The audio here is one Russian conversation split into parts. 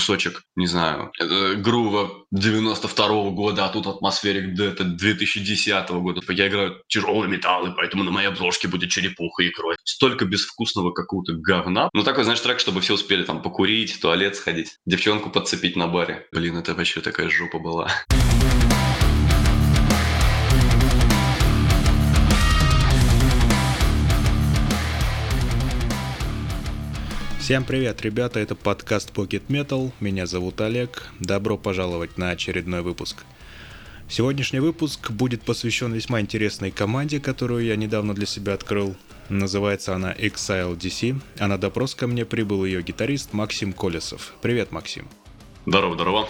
кусочек, не знаю, грува 92-го года, а тут атмосферик это 2010 года. Я играю тяжелый металл, и поэтому на моей обложке будет черепуха и кровь. Столько безвкусного какого-то говна. Ну, такой, знаешь, трек, чтобы все успели там покурить, в туалет сходить, девчонку подцепить на баре. Блин, это вообще такая жопа была. Всем привет, ребята, это подкаст Pocket Metal, меня зовут Олег, добро пожаловать на очередной выпуск. Сегодняшний выпуск будет посвящен весьма интересной команде, которую я недавно для себя открыл. Называется она Exile DC, а на допрос ко мне прибыл ее гитарист Максим Колесов. Привет, Максим. Здорово, здорово.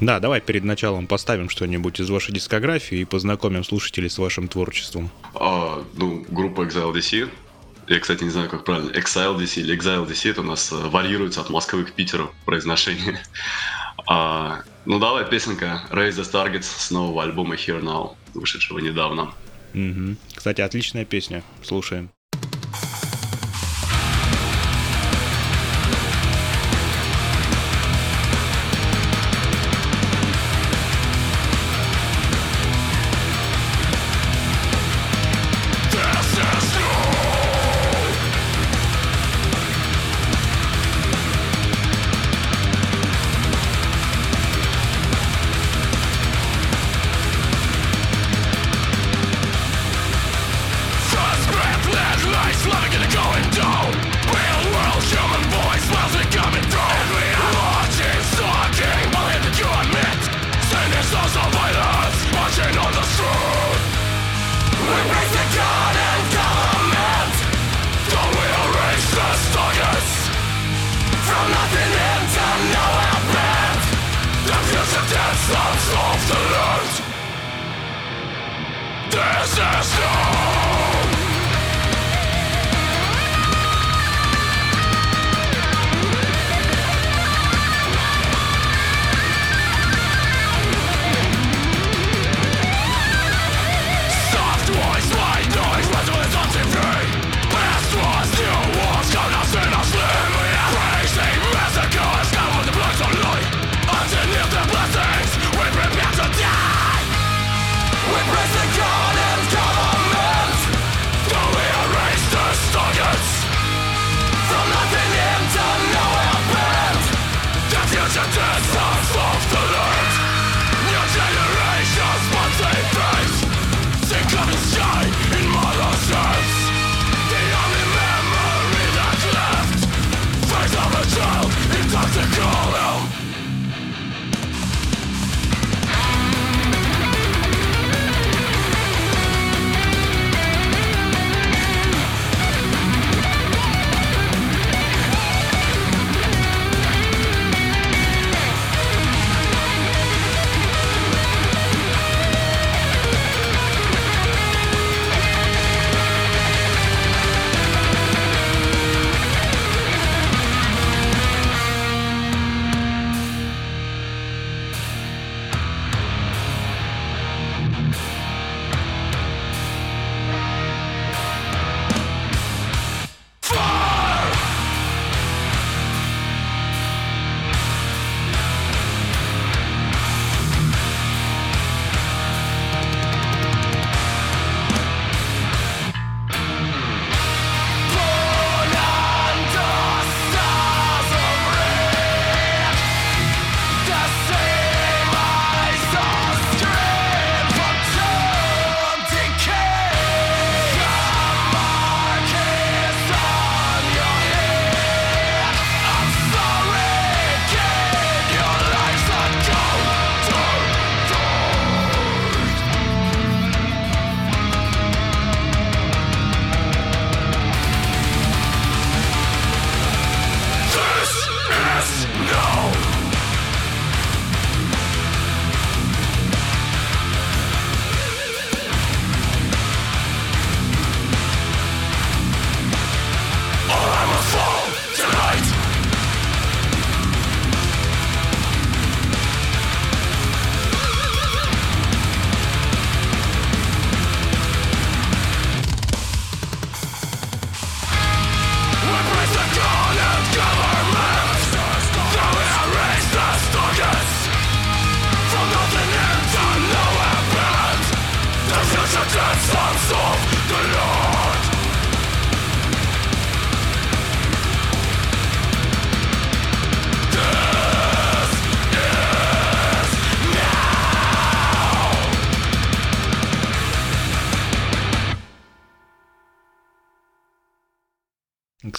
Да, давай перед началом поставим что-нибудь из вашей дискографии и познакомим слушателей с вашим творчеством. А, ну, группа Exile DC я, кстати, не знаю, как правильно, Exile DC или Exile DC, это у нас э, варьируется от Москвы к Питеру произношение. а, ну, давай, песенка Raise the Targets с нового альбома Here Now, вышедшего недавно. Угу. Кстати, отличная песня, слушаем.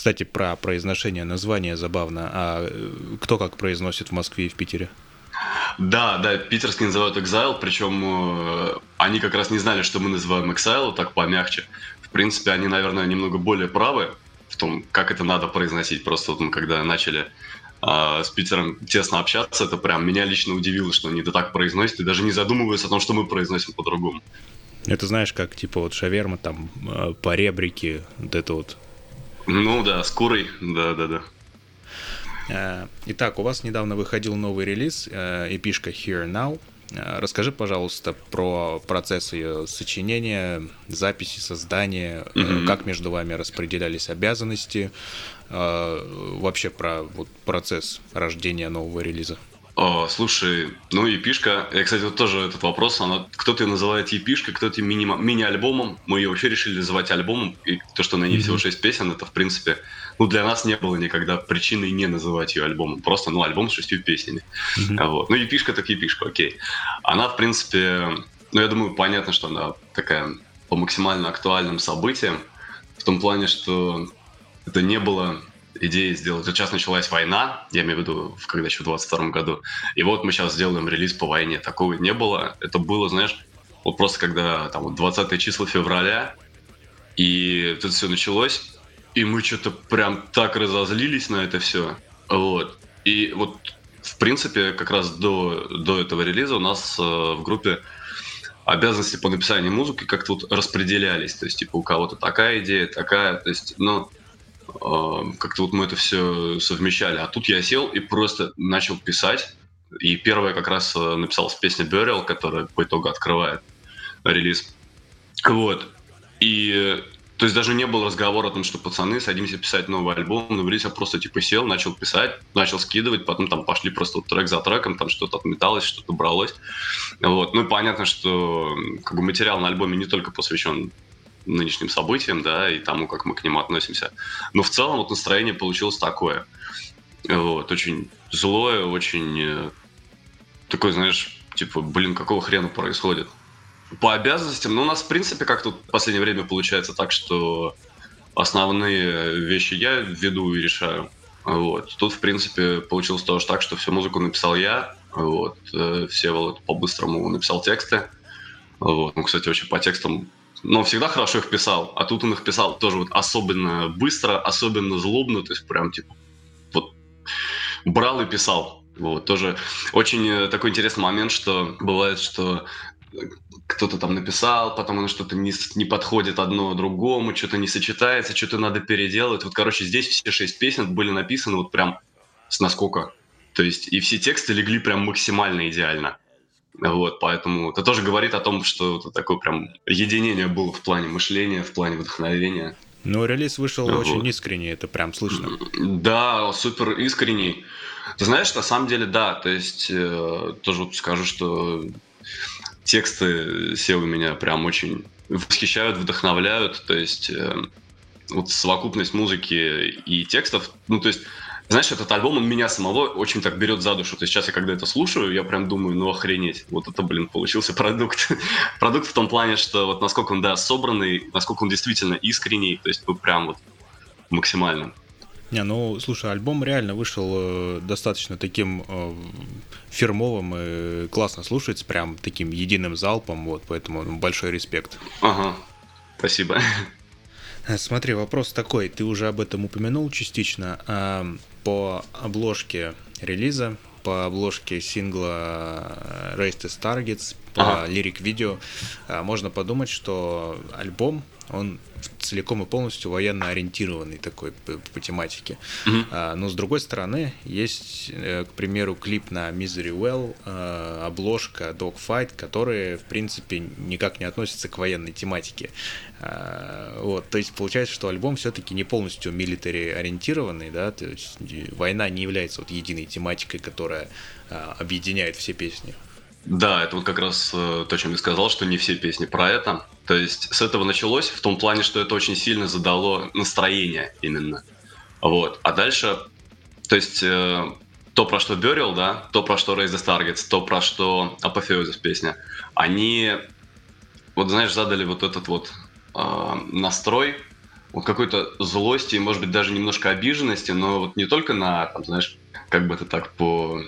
Кстати, про произношение названия забавно. А э, кто как произносит в Москве и в Питере? Да, да, питерские называют Exile, причем э, они как раз не знали, что мы называем Exile, так помягче. В принципе, они, наверное, немного более правы в том, как это надо произносить. Просто вот мы когда начали э, с Питером тесно общаться, это прям меня лично удивило, что они это так произносят, и даже не задумываются о том, что мы произносим по-другому. Это знаешь, как типа вот шаверма, там, э, по ребрике, вот это вот. Ну да, с курой, да-да-да. Э, итак, у вас недавно выходил новый релиз, э, эпишка Here Now. Э, расскажи, пожалуйста, про процесс ее сочинения, записи, создания, mm-hmm. как между вами распределялись обязанности, вообще про вот, процесс рождения нового релиза. О, слушай, ну епишка, я, кстати, вот тоже этот вопрос, она, кто-то ее называет епишкой, кто-то мини, мини-альбомом, мы ее вообще решили называть альбомом, и то, что на ней mm-hmm. всего 6 песен, это, в принципе, ну, для нас не было никогда причины не называть ее альбомом, просто, ну, альбом с шестью песнями, mm-hmm. вот. Ну, епишка так епишка, окей. Она, в принципе, ну, я думаю, понятно, что она такая по максимально актуальным событиям, в том плане, что это не было идея сделать. Сейчас началась война, я имею в виду, когда еще в 22 году. И вот мы сейчас сделаем релиз по войне. Такого не было. Это было, знаешь, вот просто когда там вот 20 числа февраля, и это все началось, и мы что-то прям так разозлились на это все. Вот. И вот, в принципе, как раз до, до этого релиза у нас э, в группе обязанности по написанию музыки как-то вот распределялись. То есть, типа, у кого-то такая идея, такая. То есть, ну, как-то вот мы это все совмещали. А тут я сел и просто начал писать. И первое как раз э, написалась песня Burial, которая по итогу открывает релиз. Вот. И то есть даже не было разговора о том, что пацаны, садимся писать новый альбом. Релиз я просто типа сел, начал писать, начал скидывать, потом там пошли просто вот трек за треком, там что-то отметалось, что-то бралось. Вот. Ну и понятно, что как бы материал на альбоме не только посвящен нынешним событиям, да, и тому, как мы к ним относимся. Но в целом вот настроение получилось такое. Вот, очень злое, очень э, такой, знаешь, типа, блин, какого хрена происходит? По обязанностям, ну, у нас, в принципе, как тут в последнее время получается так, что основные вещи я веду и решаю. Вот. Тут, в принципе, получилось тоже так, что всю музыку написал я. Вот. Э, все вот по-быстрому написал тексты. Вот. Ну, кстати, вообще по текстам но всегда хорошо их писал. А тут он их писал тоже вот особенно быстро, особенно злобно, то есть прям типа вот брал и писал. Вот, тоже очень э, такой интересный момент, что бывает, что кто-то там написал, потом оно что-то не, не подходит одно другому, что-то не сочетается, что-то надо переделать. Вот, короче, здесь все шесть песен были написаны вот прям с наскока. То есть и все тексты легли прям максимально идеально. Вот, поэтому это тоже говорит о том, что это такое прям единение было в плане мышления, в плане вдохновения. Ну, релиз вышел вот. очень искренний, это прям слышно. Да, супер искренний. Ты знаешь, на самом деле, да, то есть э, тоже вот скажу, что тексты SEO меня прям очень восхищают, вдохновляют, то есть э, вот совокупность музыки и текстов, ну, то есть знаешь, этот альбом, он меня самого очень так берет за душу. То есть сейчас я когда это слушаю, я прям думаю, ну охренеть, вот это, блин, получился продукт. продукт в том плане, что вот насколько он, да, собранный, насколько он действительно искренний, то есть прям вот максимально. Не, ну, слушай, альбом реально вышел э, достаточно таким э, фирмовым и классно слушается, прям таким единым залпом, вот, поэтому большой респект. Ага, спасибо. Смотри, вопрос такой, ты уже об этом упомянул частично. По обложке релиза, по обложке сингла Raised as Targets, по ага. лирик-видео, а, можно подумать, что альбом, он целиком и полностью военно ориентированный такой по, по тематике. Mm-hmm. А, но с другой стороны, есть, э, к примеру, клип на Misery Well, а, обложка Dogfight, которые, в принципе, никак не относятся к военной тематике. А, вот, то есть получается, что альбом все-таки не полностью милитари ориентированный, да, то есть война не является вот единой тематикой, которая а, объединяет все песни. Да, это вот как раз э, то, чем я сказал, что не все песни про это. То есть с этого началось в том плане, что это очень сильно задало настроение именно. Вот. А дальше, то есть э, то, про что Burial, да, то, про что Raise the Targets, то, про что Apotheosis песня, они, вот знаешь, задали вот этот вот э, настрой, вот какой-то злости, может быть, даже немножко обиженности, но вот не только на, там, знаешь, как бы это так по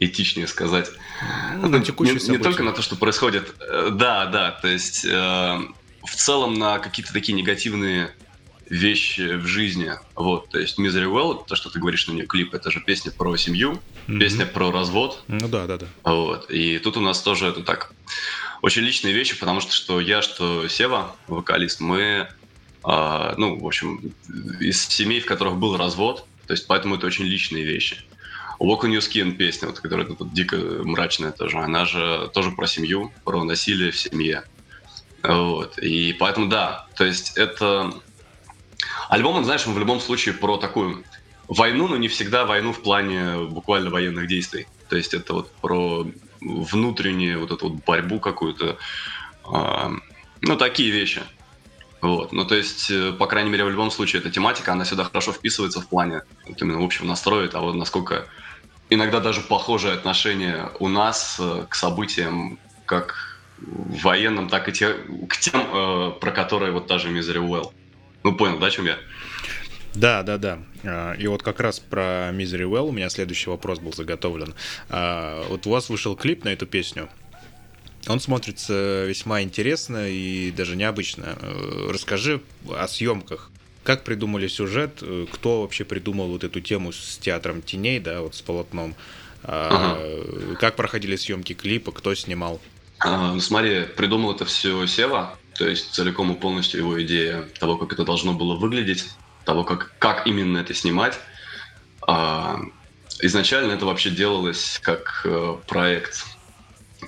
этичнее сказать. Ну, на не, не только на то, что происходит. Э, да, да, то есть э, в целом на какие-то такие негативные вещи в жизни. Вот, то есть Misery Well, то, что ты говоришь на нее клип, это же песня про семью, mm-hmm. песня про развод. Ну да, да, да. Вот, и тут у нас тоже это так очень личные вещи, потому что что я, что Сева, вокалист, мы, э, ну, в общем, из семей, в которых был развод, то есть поэтому это очень личные вещи. Walk on Your Skin песня, вот, которая тут дико мрачная тоже, она же тоже про семью, про насилие в семье. Вот. И поэтому да, то есть это Альбом, он, знаешь, он в любом случае про такую войну, но не всегда войну в плане буквально военных действий. То есть это вот про внутреннюю вот эту вот борьбу какую-то. Э, ну, такие вещи. Вот. Ну, то есть, э, по крайней мере, в любом случае, эта тематика, она сюда хорошо вписывается в плане вот именно общего настроя того, насколько иногда даже похожее отношение у нас э, к событиям, как в военном, так и те, к тем, э, про которые вот та же Misery Well. Ну, понял, да, о чем я? Да, да, да. А, и вот как раз про Misery Well у меня следующий вопрос был заготовлен. А, вот у вас вышел клип на эту песню. Он смотрится весьма интересно и даже необычно. Э, расскажи о съемках. Как придумали сюжет? Кто вообще придумал вот эту тему с театром теней, да, вот с полотном? Ага. Как проходили съемки клипа? Кто снимал? Ну, смотри, придумал это все Сева. То есть целиком и полностью его идея того, как это должно было выглядеть, того, как, как именно это снимать. А, изначально это вообще делалось как э, проект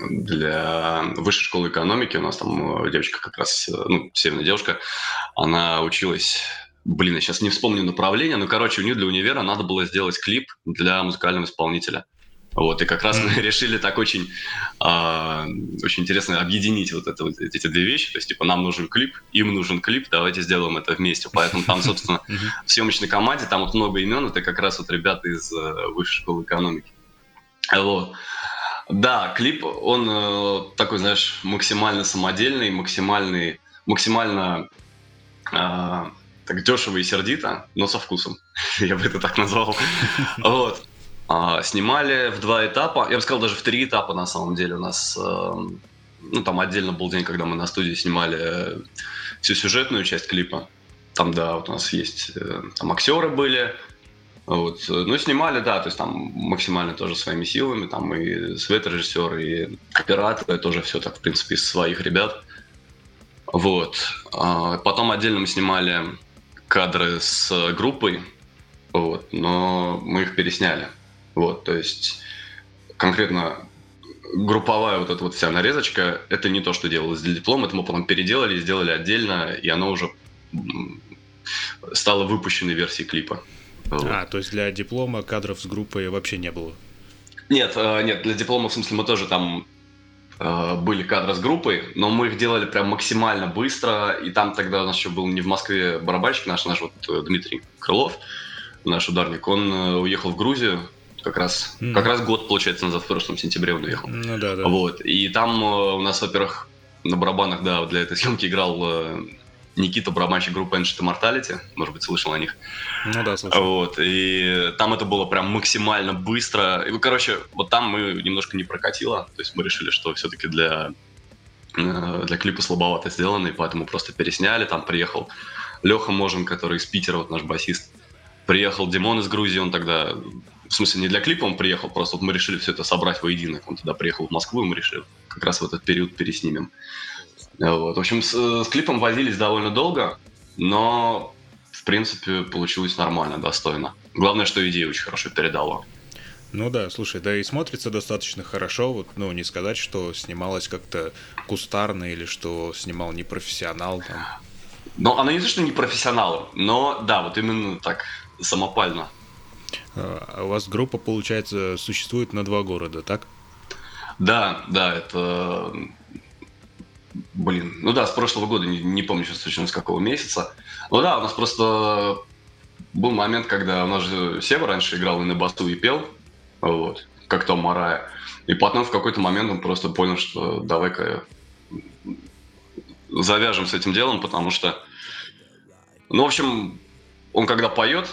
для высшей школы экономики. У нас там э, девочка как раз, э, ну, северная девушка, она училась Блин, я сейчас не вспомню направление, но, короче, у нее для универа надо было сделать клип для музыкального исполнителя. Вот, и как раз мы решили так очень, э, очень интересно объединить вот, это, вот эти две вещи. То есть, типа, нам нужен клип, им нужен клип, давайте сделаем это вместе. Поэтому там, собственно, в съемочной команде там вот много имен, это как раз вот ребята из э, высшей школы экономики. Вот. Да, клип, он э, такой, знаешь, максимально самодельный, максимальный, максимально э, так дешево и сердито, но со вкусом. Я бы это так назвал. Вот. А, снимали в два этапа, я бы сказал, даже в три этапа на самом деле. У нас, э, ну, там отдельно был день, когда мы на студии снимали всю сюжетную часть клипа. Там, да, вот у нас есть, э, там актеры были, вот. Ну, снимали, да, то есть там максимально тоже своими силами, там и светорежиссер, и операторы, тоже все так, в принципе, из своих ребят. Вот. А потом отдельно мы снимали кадры с группой, вот, но мы их пересняли. Вот, то есть конкретно групповая вот эта вот вся нарезочка, это не то, что делалось для диплома, это мы потом переделали, сделали отдельно, и оно уже стало выпущенной версией клипа. Вот. А, то есть для диплома кадров с группой вообще не было? Нет, э, нет, для диплома, в смысле, мы тоже там э, были кадры с группой, но мы их делали прям максимально быстро, и там тогда у нас еще был не в Москве барабанщик наш, наш вот э, Дмитрий Крылов, наш ударник, он уехал в Грузию, как раз, mm. как раз год, получается, назад, в прошлом сентябре он уехал. Ну да, да. Вот. И там э, у нас, во-первых, на барабанах, да, для этой съемки играл э, Никита, барабанщик группы Ancient Immortality. Может быть, слышал о них. Ну да, слышал. Вот. И там это было прям максимально быстро. И, короче, вот там мы немножко не прокатило. То есть мы решили, что все-таки для, э, для клипа слабовато сделано, и поэтому просто пересняли. Там приехал Леха Можин, который из Питера, вот наш басист. Приехал Димон из Грузии, он тогда в смысле, не для клипа он приехал, просто вот мы решили все это собрать воедино. Он тогда приехал в Москву, и мы решили как раз в этот период переснимем. Вот. В общем, с, с клипом возились довольно долго, но, в принципе, получилось нормально, достойно. Главное, что идею очень хорошо передало. Ну да, слушай, да и смотрится достаточно хорошо, вот, ну, не сказать, что снималось как-то кустарно или что снимал непрофессионал там. Ну, она не то, что не профессионал, но да, вот именно так, самопально. А у вас группа, получается, существует на два города, так? Да, да, это... Блин, ну да, с прошлого года, не, не помню сейчас точно с какого месяца. Ну да, у нас просто был момент, когда у нас же Сева раньше играл и на басу, и пел, вот, как Том Марая. И потом в какой-то момент он просто понял, что давай-ка завяжем с этим делом, потому что Ну, в общем, он когда поет,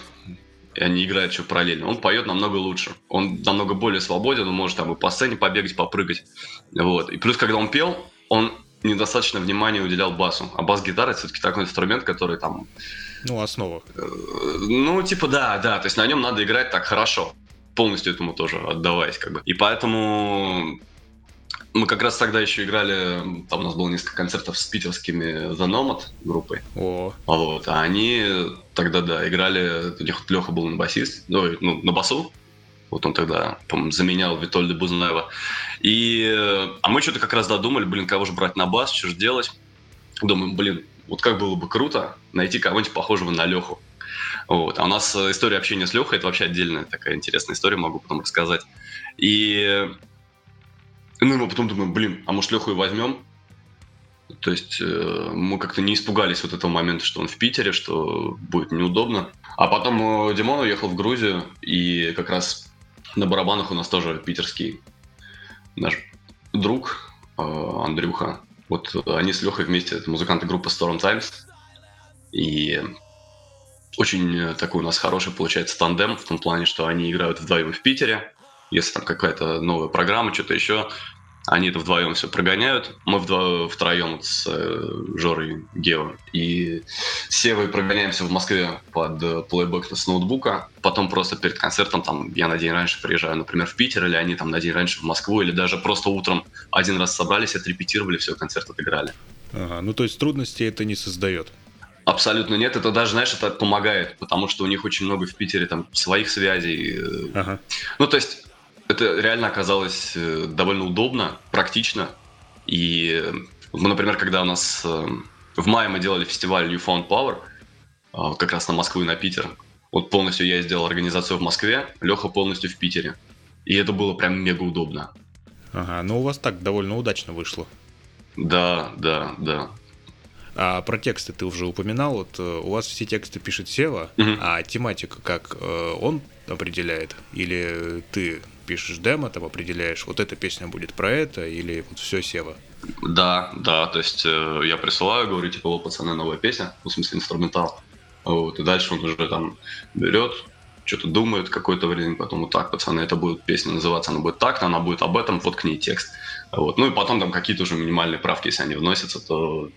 и они играют еще параллельно, он поет намного лучше. Он намного более свободен, он может там и по сцене побегать, попрыгать. Вот. И плюс, когда он пел, он недостаточно внимания уделял басу. А бас-гитара это все-таки такой инструмент, который там... Ну, основа. Э, ну, типа, да, да. То есть на нем надо играть так хорошо. Полностью этому тоже отдаваясь, как бы. И поэтому мы как раз тогда еще играли, там у нас было несколько концертов с питерскими The Nomad группой. О. Вот, а они тогда, да, играли, у них Леха был на басист, ну, ну на басу, вот он тогда, заменял Витольда Бузнаева. И, а мы что-то как раз додумали, блин, кого же брать на бас, что же делать. Думаем, блин, вот как было бы круто найти кого-нибудь похожего на Леху. Вот. А у нас история общения с Лехой, это вообще отдельная такая интересная история, могу потом рассказать. И ну, мы потом думаем, блин, а может Леху и возьмем? То есть э, мы как-то не испугались вот этого момента, что он в Питере, что будет неудобно. А потом э, Димон уехал в Грузию, и как раз на барабанах у нас тоже питерский наш друг э, Андрюха. Вот они с Лехой вместе, это музыканты группы Storm Times. И очень такой у нас хороший получается тандем в том плане, что они играют вдвоем в Питере, если там какая-то новая программа, что-то еще, они это вдвоем все прогоняют. Мы вдво- втроем с э, Жорой Гео и Севой прогоняемся в Москве под э, плейбэк с ноутбука. Потом просто перед концертом, там, я на день раньше приезжаю, например, в Питер, или они там на день раньше в Москву, или даже просто утром один раз собрались, отрепетировали, все, концерт отыграли. Ага, ну то есть трудностей это не создает? Абсолютно нет. Это даже, знаешь, это помогает, потому что у них очень много в Питере там своих связей. Ага. Ну, то есть это реально оказалось э, довольно удобно, практично. И мы, например, когда у нас э, в мае мы делали фестиваль You Found Power, а, как раз на Москву и на Питер. Вот полностью я сделал организацию в Москве, Леха полностью в Питере. И это было прям мега удобно. Ага, ну у вас так довольно удачно вышло. Да, да, да. А про тексты ты уже упоминал. Вот э, у вас все тексты пишет Сева, угу. а тематика как он определяет? Или ты пишешь демо, там определяешь, вот эта песня будет про это, или вот все Сева? Да, да, то есть э, я присылаю, говорю, типа, вот, пацаны, новая песня, ну, в смысле, инструментал. Вот, и дальше он уже там берет, что-то думает какое-то время, потом вот так, пацаны, это будет песня называться, она будет так, она будет об этом, вот к ней текст. Вот. Ну и потом там какие-то уже минимальные правки, если они вносятся, то...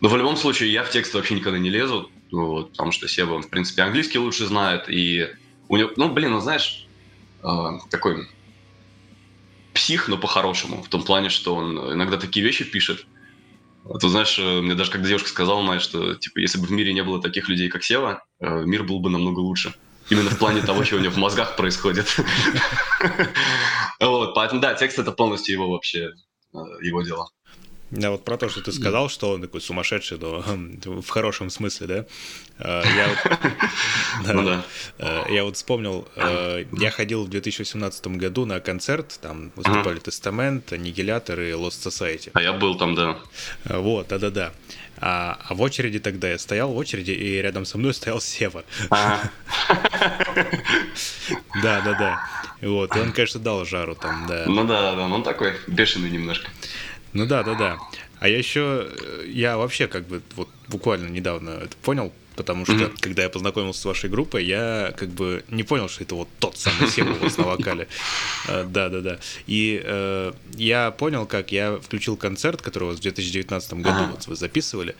Но в любом случае я в текст вообще никогда не лезу, вот, потому что Сева, он, в принципе, английский лучше знает, и у него, ну, блин, ну, знаешь, такой псих, но по-хорошему. В том плане, что он иногда такие вещи пишет. А Ты знаешь, э, мне даже когда девушка сказала, Майя, что типа, если бы в мире не было таких людей, как Сева, э, мир был бы намного лучше. Именно в плане того, что у него в мозгах происходит. Вот, поэтому, да, текст это полностью его вообще, э, его дело. Да, вот про то, что ты сказал, что он такой сумасшедший, но в хорошем смысле, да? А, я вот, ну. Э, я вот вспомнил, э, я ходил в 2018 году на концерт, там выступали Тестамент, Аннигилятор и Lost Society. А я был там, да. Вот, да-да-да. А, а в очереди тогда я стоял в очереди, и рядом со мной стоял Сева. Да, да, да. Вот, и он, конечно, дал жару там, да. Ну да, да, он такой бешеный немножко. Ну да, да, да. А я еще, э, я вообще как бы вот буквально недавно это понял, потому что mm-hmm. когда я познакомился с вашей группой, я как бы не понял, что это вот тот самый Сева у вас на вокале. Э, да, да, да. И э, я понял, как я включил концерт, который у вас в 2019 году вот вы записывали.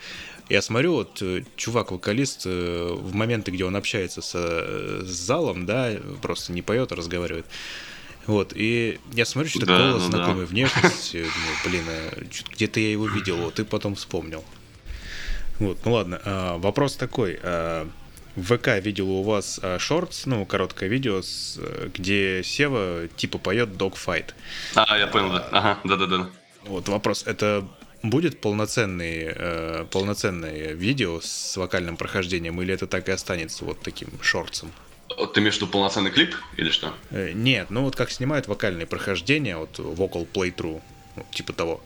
Я смотрю, вот чувак-вокалист в моменты, где он общается с залом, да, просто не поет, а разговаривает. Вот, и я смотрю, что да, голос ну знакомый, да. внешность, думаю, блин, а где-то я его видел, вот, и потом вспомнил. Вот, ну ладно, а, вопрос такой. А, в ВК видел у вас а, шортс, ну, короткое видео, с, где Сева типа поет Dogfight. А, я понял, да. Ага, да-да-да. Вот вопрос, это будет полноценный, э, полноценное видео с вокальным прохождением, или это так и останется вот таким шортсом? Ты имеешь в виду полноценный клип или что? Э, нет, ну вот как снимают вокальные прохождения, вот vocal playthrough, ну, типа того.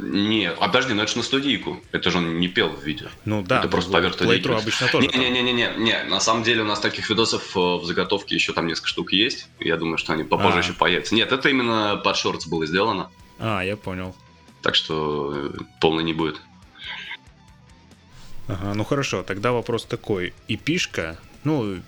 Нет, а подожди, ну это же на студийку. Это же он не пел в видео. Ну да, это просто поверх Playthrough обычно тоже. Не-не-не, не, на самом деле у нас таких видосов э, в заготовке еще там несколько штук есть. Я думаю, что они попозже а. еще появятся. Нет, это именно под шортс было сделано. А, я понял. Так что э, полный не будет. Ага, ну хорошо, тогда вопрос такой. И пишка, ну,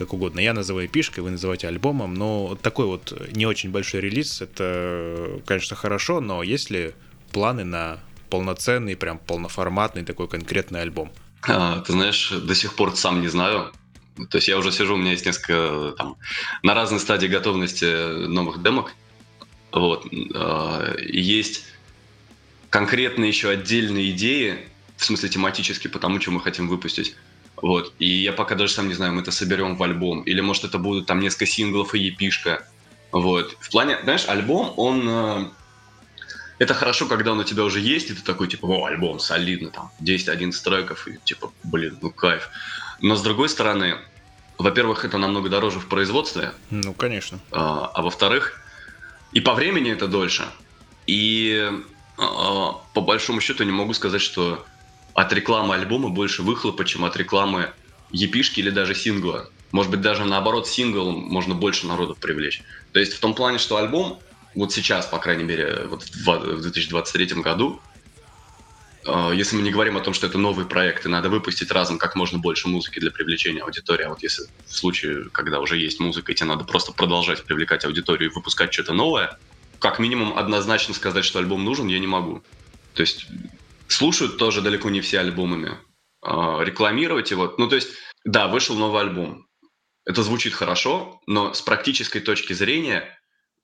как угодно. Я называю пишкой, вы называете альбомом, но такой вот не очень большой релиз, это, конечно, хорошо, но есть ли планы на полноценный, прям полноформатный такой конкретный альбом? А, ты знаешь, до сих пор сам не знаю. То есть я уже сижу, у меня есть несколько там на разной стадии готовности новых демок. Вот. А, есть конкретные еще отдельные идеи, в смысле тематически, по тому, что мы хотим выпустить. Вот. И я пока даже сам не знаю, мы это соберем в альбом. Или, может, это будут там несколько синглов и епишка. Вот. В плане, знаешь, альбом, он... Э, это хорошо, когда он у тебя уже есть, и ты такой, типа, о, альбом, солидно, там, 10-11 треков, и типа, блин, ну кайф. Но с другой стороны, во-первых, это намного дороже в производстве. Ну, конечно. А, а во-вторых, и по времени это дольше. И а, по большому счету не могу сказать, что от рекламы альбома больше выхлопа, чем от рекламы епишки или даже сингла. Может быть, даже наоборот, сингл можно больше народу привлечь. То есть в том плане, что альбом, вот сейчас, по крайней мере, вот в 2023 году, э, если мы не говорим о том, что это новый проект, и надо выпустить разом как можно больше музыки для привлечения аудитории, а вот если в случае, когда уже есть музыка, и тебе надо просто продолжать привлекать аудиторию и выпускать что-то новое, как минимум однозначно сказать, что альбом нужен, я не могу. То есть слушают тоже далеко не все альбомами. А, рекламировать его. Ну, то есть, да, вышел новый альбом. Это звучит хорошо, но с практической точки зрения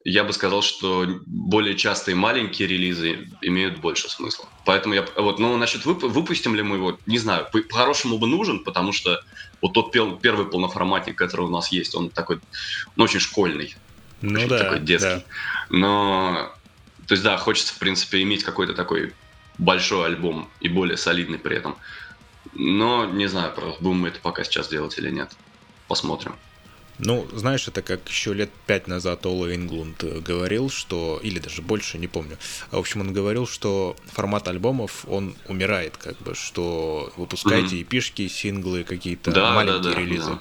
я бы сказал, что более частые маленькие релизы имеют больше смысла. Поэтому я вот, ну, насчет вып, выпустим ли мы его, не знаю, по-хорошему бы нужен, потому что вот тот пел, первый полноформатник, который у нас есть, он такой, ну, очень школьный. Ну очень да, такой детский. Да. Но, то есть, да, хочется, в принципе, иметь какой-то такой большой альбом и более солидный при этом. Но не знаю, будем мы это пока сейчас делать или нет. Посмотрим. Ну, знаешь, это как еще лет пять назад Ола Инглунд говорил, что, или даже больше, не помню. В общем, он говорил, что формат альбомов, он умирает, как бы, что выпускайте mm-hmm. эпишки, синглы, какие-то да, маленькие да, да, релизы, да.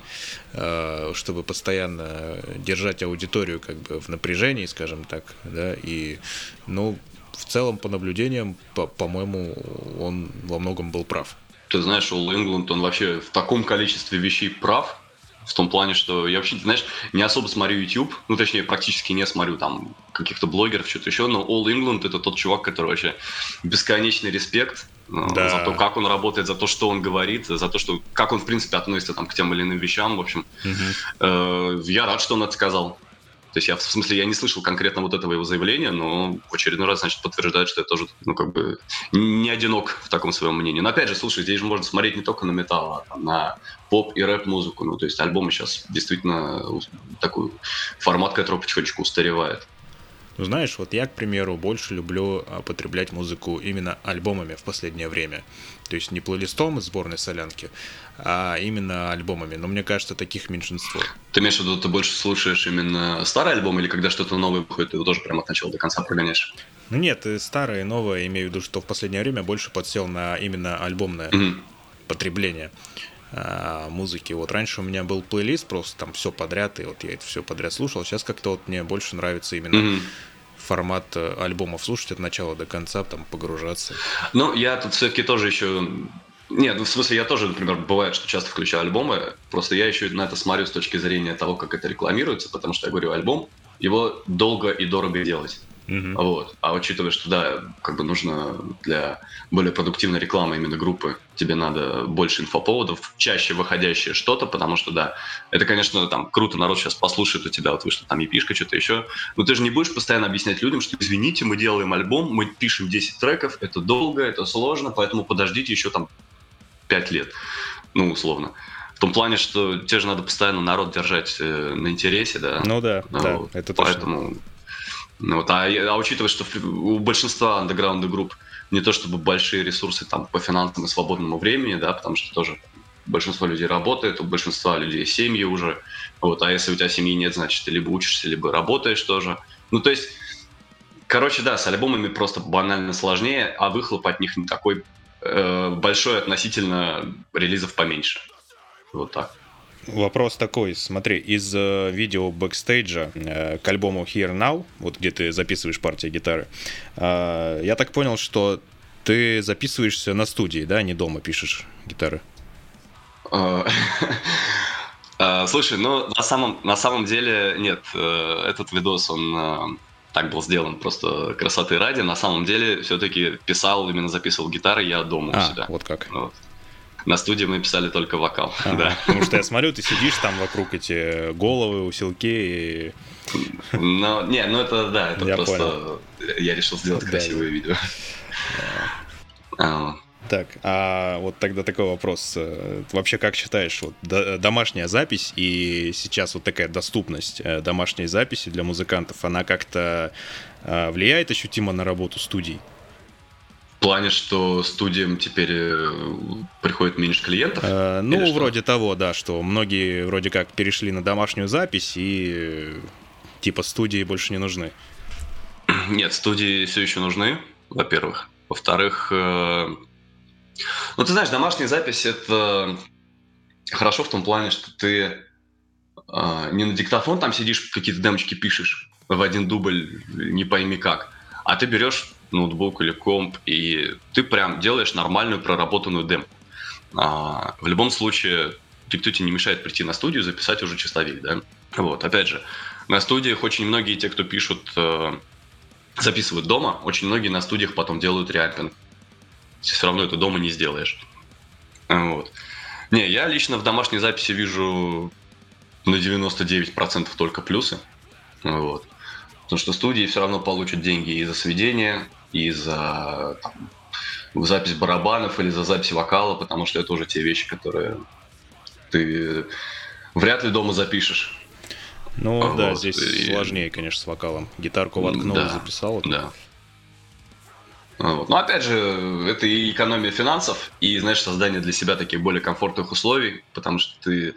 А, чтобы постоянно держать аудиторию как бы в напряжении, скажем так, да, и, ну, в целом, по наблюдениям, по- по-моему, он во многом был прав. Ты знаешь, All England, он вообще в таком количестве вещей прав, в том плане, что я вообще, знаешь, не особо смотрю YouTube, ну, точнее, практически не смотрю там каких-то блогеров, что-то еще, но All England это тот чувак, который вообще бесконечный респект э, да. за то, как он работает, за то, что он говорит, за то, что как он, в принципе, относится там, к тем или иным вещам, в общем. Угу. Э, я рад, что он это сказал. То есть я, в смысле, я не слышал конкретно вот этого его заявления, но в очередной раз, значит, подтверждает, что я тоже, ну, как бы, не одинок в таком своем мнении. Но опять же, слушай, здесь же можно смотреть не только на металл, а там, на поп и рэп-музыку. Ну, то есть альбомы сейчас действительно такой формат, который потихонечку устаревает. Ну, знаешь, вот я, к примеру, больше люблю а, потреблять музыку именно альбомами в последнее время. То есть не плейлистом из сборной солянки, а именно альбомами. Но мне кажется, таких меньшинство. Ты имеешь в виду, ты больше слушаешь именно старый альбом, или когда что-то новое выходит, ты его тоже прямо от начала до конца прогоняешь? Ну нет, и старое, и новое, имею в виду, что в последнее время больше подсел на именно альбомное mm-hmm. потребление а, музыки. Вот раньше у меня был плейлист, просто там все подряд, и вот я это все подряд слушал. Сейчас как-то вот мне больше нравится именно mm-hmm. Формат э, альбомов слушать от начала до конца, там погружаться. Ну, я тут все-таки тоже еще нет, ну в смысле, я тоже, например, бывает, что часто включаю альбомы, просто я еще на это смотрю с точки зрения того, как это рекламируется, потому что я говорю, альбом, его долго и дорого делать. Uh-huh. Вот. А учитывая, что да, как бы нужно для более продуктивной рекламы именно группы, тебе надо больше инфоповодов, чаще выходящее что-то, потому что да, это, конечно, там круто, народ сейчас послушает у тебя, вот вышло там епишка, что-то еще. Но ты же не будешь постоянно объяснять людям, что извините, мы делаем альбом, мы пишем 10 треков, это долго, это сложно, поэтому подождите еще там 5 лет, ну, условно. В том плане, что тебе же надо постоянно народ держать э, на интересе, да. Ну да, ну, да, это точно. Поэтому вот, а, а учитывая, что у большинства андеграунда групп не то чтобы большие ресурсы там по финансам и свободному времени, да, потому что тоже большинство людей работает, у большинства людей семьи уже, вот, а если у тебя семьи нет, значит, ты либо учишься, либо работаешь тоже. Ну, то есть, короче, да, с альбомами просто банально сложнее, а выхлоп от них не такой э, большой относительно релизов поменьше. Вот так. Вопрос такой, смотри, из э, видео бэкстейджа э, к альбому Here Now, вот где ты записываешь партии гитары, э, я так понял, что ты записываешься на студии, да, не дома пишешь гитары? А, а, слушай, ну на самом, на самом деле нет, э, этот видос, он э, так был сделан просто красоты ради. На самом деле все-таки писал, именно записывал гитары я дома а, у себя. вот как. Вот. На студии мы писали только вокал. Ага, да. Потому что я смотрю, ты сидишь там вокруг эти головы, усилки и... Ну, не, ну это да, это я просто понял. я решил сделать да, красивые да. видео. А, так, а вот тогда такой вопрос. Э, вообще, как считаешь, вот домашняя запись и сейчас вот такая доступность э, домашней записи для музыкантов, она как-то э, влияет ощутимо на работу студий? В плане, что студиям теперь приходит меньше клиентов? Э, ну, вроде того, да, что многие вроде как перешли на домашнюю запись и типа студии больше не нужны. Нет, студии все еще нужны, во-первых. Во-вторых, ну, ты знаешь, домашняя запись это хорошо в том плане, что ты э, не на диктофон там сидишь, какие-то демочки пишешь в один дубль, не пойми как, а ты берешь ноутбук или комп, и ты прям делаешь нормальную проработанную дем. А, в любом случае, никто тебе не мешает прийти на студию и записать уже чистовик, да? Вот, опять же, на студиях очень многие те, кто пишут, э, записывают дома, очень многие на студиях потом делают реапинг все равно это дома не сделаешь. Вот. Не, я лично в домашней записи вижу на 99% только плюсы. Вот. Потому что студии все равно получат деньги и за сведение, и за там, запись барабанов или за запись вокала, потому что это уже те вещи, которые ты вряд ли дома запишешь. Ну вот. да, здесь и... сложнее, конечно, с вокалом. Гитарку воткнул, да, записал. Да. Вот. Но опять же, это и экономия финансов, и, знаешь, создание для себя таких более комфортных условий, потому что ты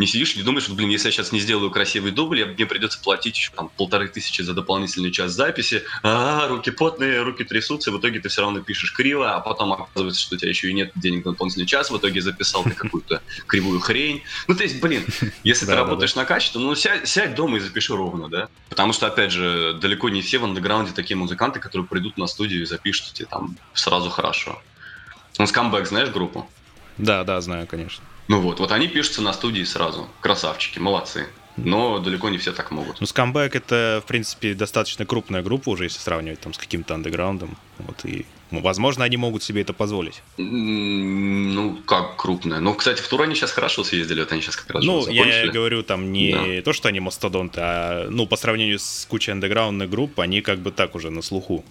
не сидишь, не думаешь, что, блин, если я сейчас не сделаю красивый дубль, мне придется платить еще там полторы тысячи за дополнительный час записи, а, руки потные, руки трясутся, в итоге ты все равно пишешь криво, а потом оказывается, что у тебя еще и нет денег на дополнительный час, в итоге записал ты какую-то кривую хрень. Ну, то есть, блин, если ты работаешь на качество, ну, сядь дома и запиши ровно, да? Потому что, опять же, далеко не все в андеграунде такие музыканты, которые придут на студию и запишут тебе там сразу хорошо. Ну, скамбэк, знаешь группу? Да, да, знаю, конечно. Ну вот, вот они пишутся на студии сразу. Красавчики, молодцы. Но далеко не все так могут. Ну, Скамбэк это, в принципе, достаточно крупная группа уже, если сравнивать там с каким-то андеграундом. Вот, и, ну, возможно, они могут себе это позволить. Ну, как крупная. Ну, кстати, в тур они сейчас хорошо съездили, вот они сейчас как раз Ну, я говорю, там не да. то, что они мастодонты, а, ну, по сравнению с кучей андеграундных групп, они как бы так уже на слуху.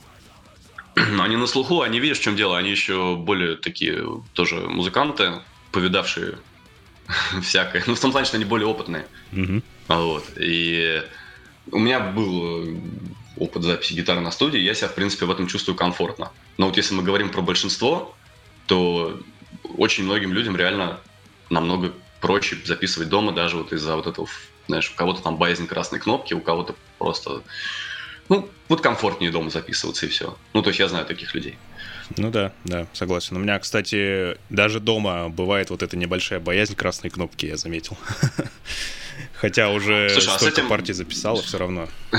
Они на слуху, они видишь, в чем дело, они еще более такие тоже музыканты, повидавшие всякое. Ну, в том плане, что они более опытные. Mm-hmm. Вот. И у меня был э, опыт записи гитары на студии, я себя, в принципе, в этом чувствую комфортно. Но вот если мы говорим про большинство, то очень многим людям реально намного проще записывать дома даже вот из-за вот этого, знаешь, у кого-то там боязнь красной кнопки, у кого-то просто, ну, вот комфортнее дома записываться и все. Ну, то есть я знаю таких людей. Ну да, да, согласен. У меня, кстати, даже дома бывает вот эта небольшая боязнь красной кнопки, я заметил. Хотя уже Слушай, а столько этим... партий записала, все равно.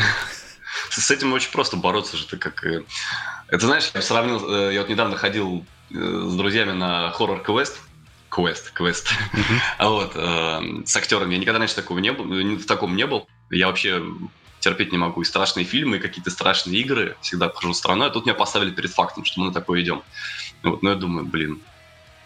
С этим очень просто бороться же, ты как... Э, это знаешь, я сравнил, э, я вот недавно ходил э, с друзьями на хоррор-квест, квест, квест, а вот, с актерами. Я никогда раньше такого не был, в таком не был. Я вообще терпеть не могу. И страшные фильмы, и какие-то страшные игры всегда обхожу стороной. А тут меня поставили перед фактом, что мы на такое идем. Вот, ну я думаю, блин,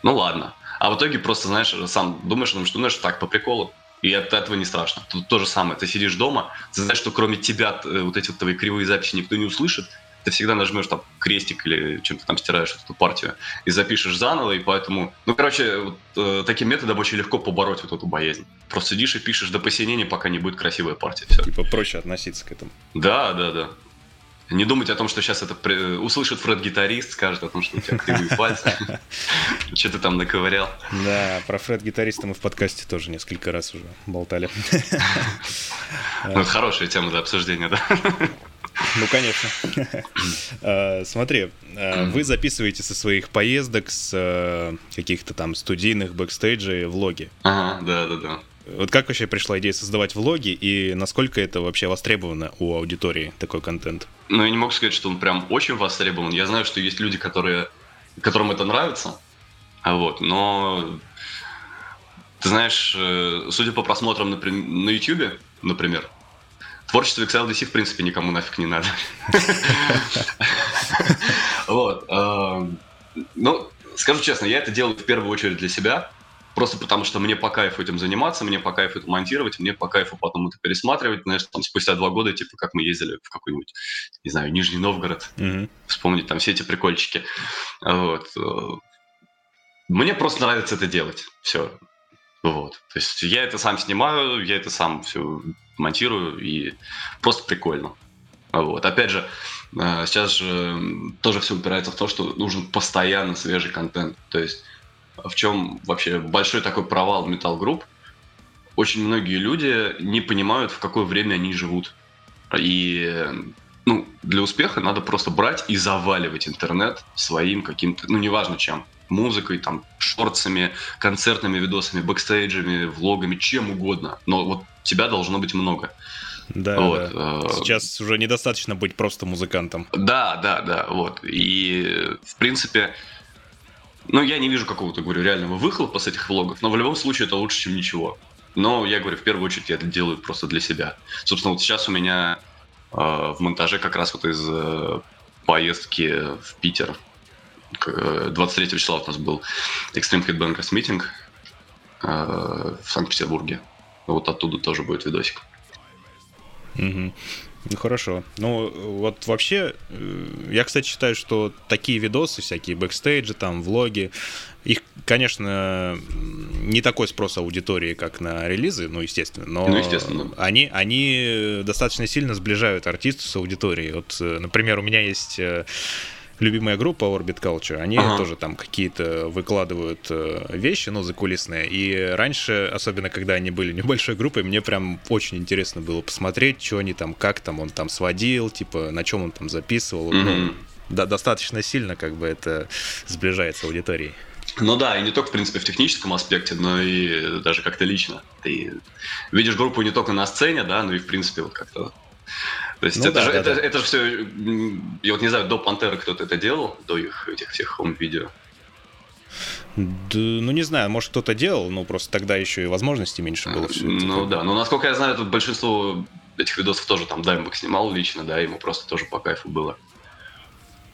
ну ладно. А в итоге просто, знаешь, сам думаешь, думаешь, думаешь, так, по приколу. И от этого не страшно. Тут то же самое. Ты сидишь дома, ты знаешь, что кроме тебя э, вот эти вот твои кривые записи никто не услышит, ты всегда нажмешь там крестик или чем-то там стираешь эту партию и запишешь заново, и поэтому... Ну, короче, вот, э, таким методом очень легко побороть вот эту боязнь. Просто сидишь и пишешь до посинения, пока не будет красивая партия. Все. Типа проще относиться к этому. Да, да, да. Не думать о том, что сейчас это при... услышит Фред-гитарист, скажет о том, что у тебя кривые пальцы. Что ты там наковырял. Да, про Фред-гитариста мы в подкасте тоже несколько раз уже болтали. Ну, хорошая тема для обсуждения, да? Ну, конечно. А, смотри, а, вы записываете со своих поездок, с а, каких-то там студийных бэкстейджей влоги. Ага, да-да-да. Вот как вообще пришла идея создавать влоги и насколько это вообще востребовано у аудитории, такой контент? Ну, я не могу сказать, что он прям очень востребован. Я знаю, что есть люди, которые которым это нравится. Вот, но ты знаешь, э, судя по просмотрам на, на YouTube, например, творчество XLDC в принципе никому нафиг не надо. Вот. Э, ну, скажу честно, я это делаю в первую очередь для себя, Просто потому, что мне по кайфу этим заниматься, мне по кайфу это монтировать, мне по кайфу потом это пересматривать. Знаешь, там спустя два года, типа, как мы ездили в какой-нибудь, не знаю, Нижний Новгород, mm-hmm. вспомнить там все эти прикольчики. Вот. Мне просто нравится это делать. Все. Вот. То есть я это сам снимаю, я это сам все монтирую, и просто прикольно. Вот. Опять же, э, сейчас же тоже все упирается в то, что нужен постоянно свежий контент. То есть в чем вообще большой такой провал Metal Group. Очень многие люди не понимают, в какое время они живут. И ну, для успеха надо просто брать и заваливать интернет своим каким-то, ну, неважно чем, музыкой, там, шорцами, концертными видосами, бэкстейджами, влогами, чем угодно. Но вот тебя должно быть много. Да, вот. да. Э, Сейчас уже недостаточно быть просто музыкантом. Да, да, да, вот. И, в принципе, ну, я не вижу какого-то, говорю, реального выхлопа с этих влогов, но в любом случае это лучше, чем ничего. Но я говорю, в первую очередь я это делаю просто для себя. Собственно, вот сейчас у меня э, в монтаже как раз вот из э, поездки в Питер 23 э, числа у нас был Extreme Headbangers Meeting э, в Санкт-Петербурге. Вот оттуда тоже будет видосик. Угу. Ну хорошо. Ну вот вообще, э, я, кстати, считаю, что такие видосы, всякие бэкстейджи, там, влоги, их, конечно, не такой спрос аудитории, как на релизы, ну, естественно, но ну, естественно. Они, они достаточно сильно сближают артиста с аудиторией. Вот, например, у меня есть любимая группа Orbit Culture, они ага. тоже там какие-то выкладывают э, вещи, ну, закулисные. И раньше, особенно когда они были небольшой группой, мне прям очень интересно было посмотреть, что они там, как там он там сводил, типа, на чем он там записывал. Mm-hmm. Ну, да, достаточно сильно как бы это сближает с аудиторией. Ну да, и не только, в принципе, в техническом аспекте, но и даже как-то лично. Ты видишь группу не только на сцене, да, но и, в принципе, вот как-то то есть ну, это, да, же, да, это, да. это же все, я вот не знаю, до Пантеры кто-то это делал, до их этих всех хом-видео? Да, ну не знаю, может кто-то делал, но просто тогда еще и возможностей меньше было все. Ну да, но насколько я знаю, тут большинство этих видосов тоже там Даймбок снимал лично, да, ему просто тоже по кайфу было.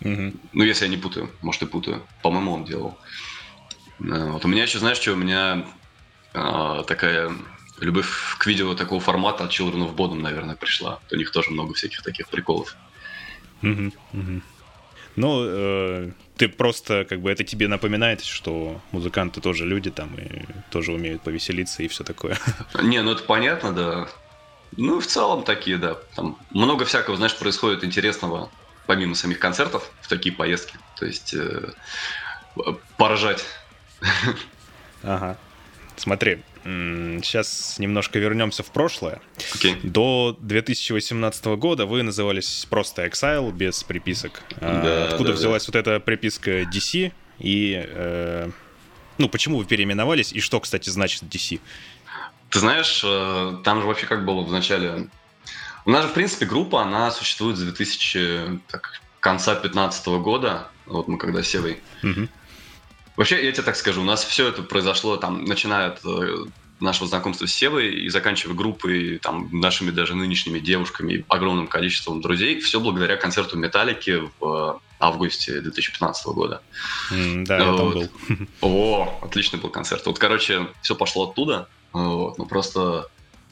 Угу. Ну, если я не путаю, может и путаю. По-моему, он делал. Э, вот у меня еще, знаешь, что у меня а, такая любовь к видео такого формата от Children of Bodom, наверное, пришла. У них тоже много всяких таких приколов. Угу, угу. Ну, э, ты просто, как бы, это тебе напоминает, что музыканты тоже люди там и тоже умеют повеселиться и все такое. Не, ну это понятно, да. Ну, в целом такие, да. Там много всякого, знаешь, происходит интересного, помимо самих концертов, в такие поездки. То есть э, поражать. Ага. Смотри, сейчас немножко вернемся в прошлое. Okay. До 2018 года вы назывались просто Exile без приписок. А да, Откуда да, взялась да. вот эта приписка DC и э, ну почему вы переименовались и что, кстати, значит DC? Ты знаешь, э, там же вообще как было в начале. У нас же, в принципе, группа, она существует с 2000 так, конца 2015 года. Вот мы когда с Севой. Вообще, я тебе так скажу, у нас все это произошло, там, начиная от э, нашего знакомства с Севой и заканчивая группой, там, нашими даже нынешними девушками, огромным количеством друзей, все благодаря концерту Металлики в августе 2015 года. Mm, да, я вот. там был. О, отличный был концерт. Вот, короче, все пошло оттуда. Вот, ну, просто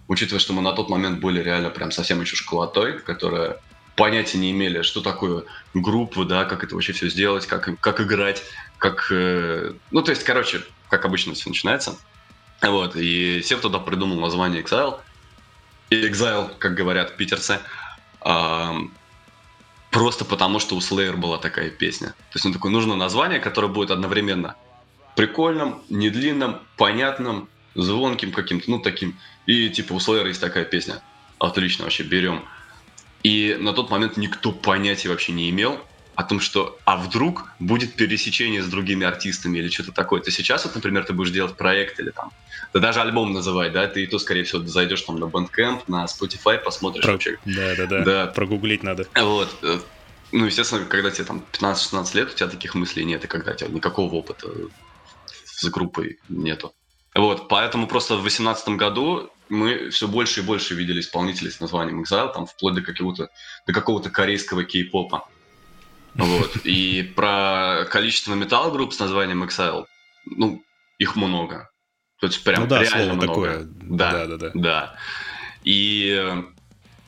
учитывая, что мы на тот момент были реально прям совсем еще школотой, которая понятия не имели, что такое группа, да, как это вообще все сделать, как, как играть, как... Э, ну, то есть, короче, как обычно все начинается. Вот, и Сев туда придумал название Exile. И Exile, как говорят питерцы, э, просто потому, что у Slayer была такая песня. То есть он такой, нужно название, которое будет одновременно прикольным, недлинным, понятным, звонким каким-то, ну, таким. И типа у Slayer есть такая песня. Отлично, вообще, берем. И на тот момент никто понятия вообще не имел о том, что а вдруг будет пересечение с другими артистами или что-то такое. То сейчас, вот, например, ты будешь делать проект или там, да даже альбом называть, да, ты и то, скорее всего, зайдешь там на Bandcamp, на Spotify, посмотришь Про... вообще. Да, да, да, да. Прогуглить надо. Вот. Э, ну, естественно, когда тебе там 15-16 лет, у тебя таких мыслей нет, и когда у тебя никакого опыта с группой нету. Вот, поэтому просто в 2018 году мы все больше и больше видели исполнителей с названием Exile, там вплоть до какого-то до какого-то корейского кей-попа. Вот. И про количество металл-групп с названием Exile, ну, их много. То есть прям ну, да, реально много. Такое. Да, да, да, да. да. И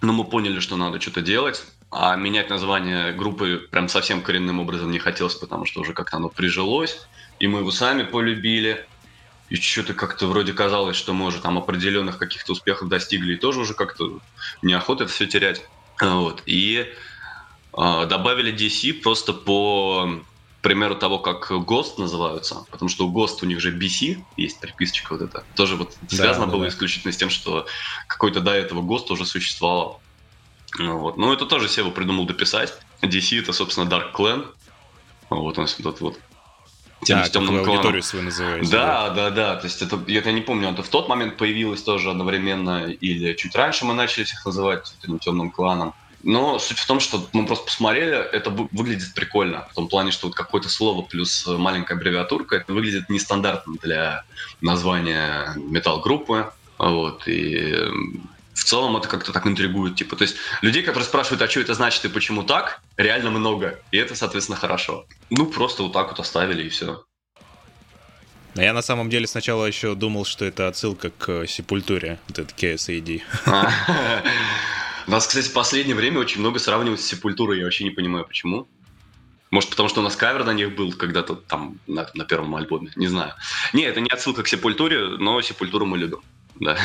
ну, мы поняли, что надо что-то делать. А менять название группы прям совсем коренным образом не хотелось, потому что уже как-то оно прижилось, и мы его сами полюбили. И что-то как-то вроде казалось, что мы уже там определенных каких-то успехов достигли, и тоже уже как-то неохота это все терять. Вот. И добавили DC просто по примеру того, как Ghost называются, потому что у Ghost у них же BC, есть приписочка вот эта. Тоже вот связано да, было да. исключительно с тем, что какой-то до этого Ghost уже существовал. Ну, вот. Ну, это тоже Сева придумал дописать. DC это, собственно, Dark Clan. Вот он вот вот. Тем а, с темным кланом. свою называете. Да, да, да, да. То есть это, я, я не помню, это в тот момент появилось тоже одновременно или чуть раньше мы начали их называть темным кланом. Но суть в том, что мы просто посмотрели, это выглядит прикольно. В том плане, что вот какое-то слово плюс маленькая аббревиатурка, это выглядит нестандартно для названия металл-группы. Вот, и в целом это как-то так интригует. Типа, то есть людей, которые спрашивают, а что это значит и почему так, реально много. И это, соответственно, хорошо. Ну, просто вот так вот оставили и все. А я на самом деле сначала еще думал, что это отсылка к Сепультуре, вот этот KSAD. Нас, кстати, в последнее время очень много сравнивают с Сепультурой, я вообще не понимаю, почему. Может, потому что у нас кавер на них был когда-то там на, на первом альбоме, не знаю. Не, это не отсылка к Сепультуре, но Сепультуру мы любим, да.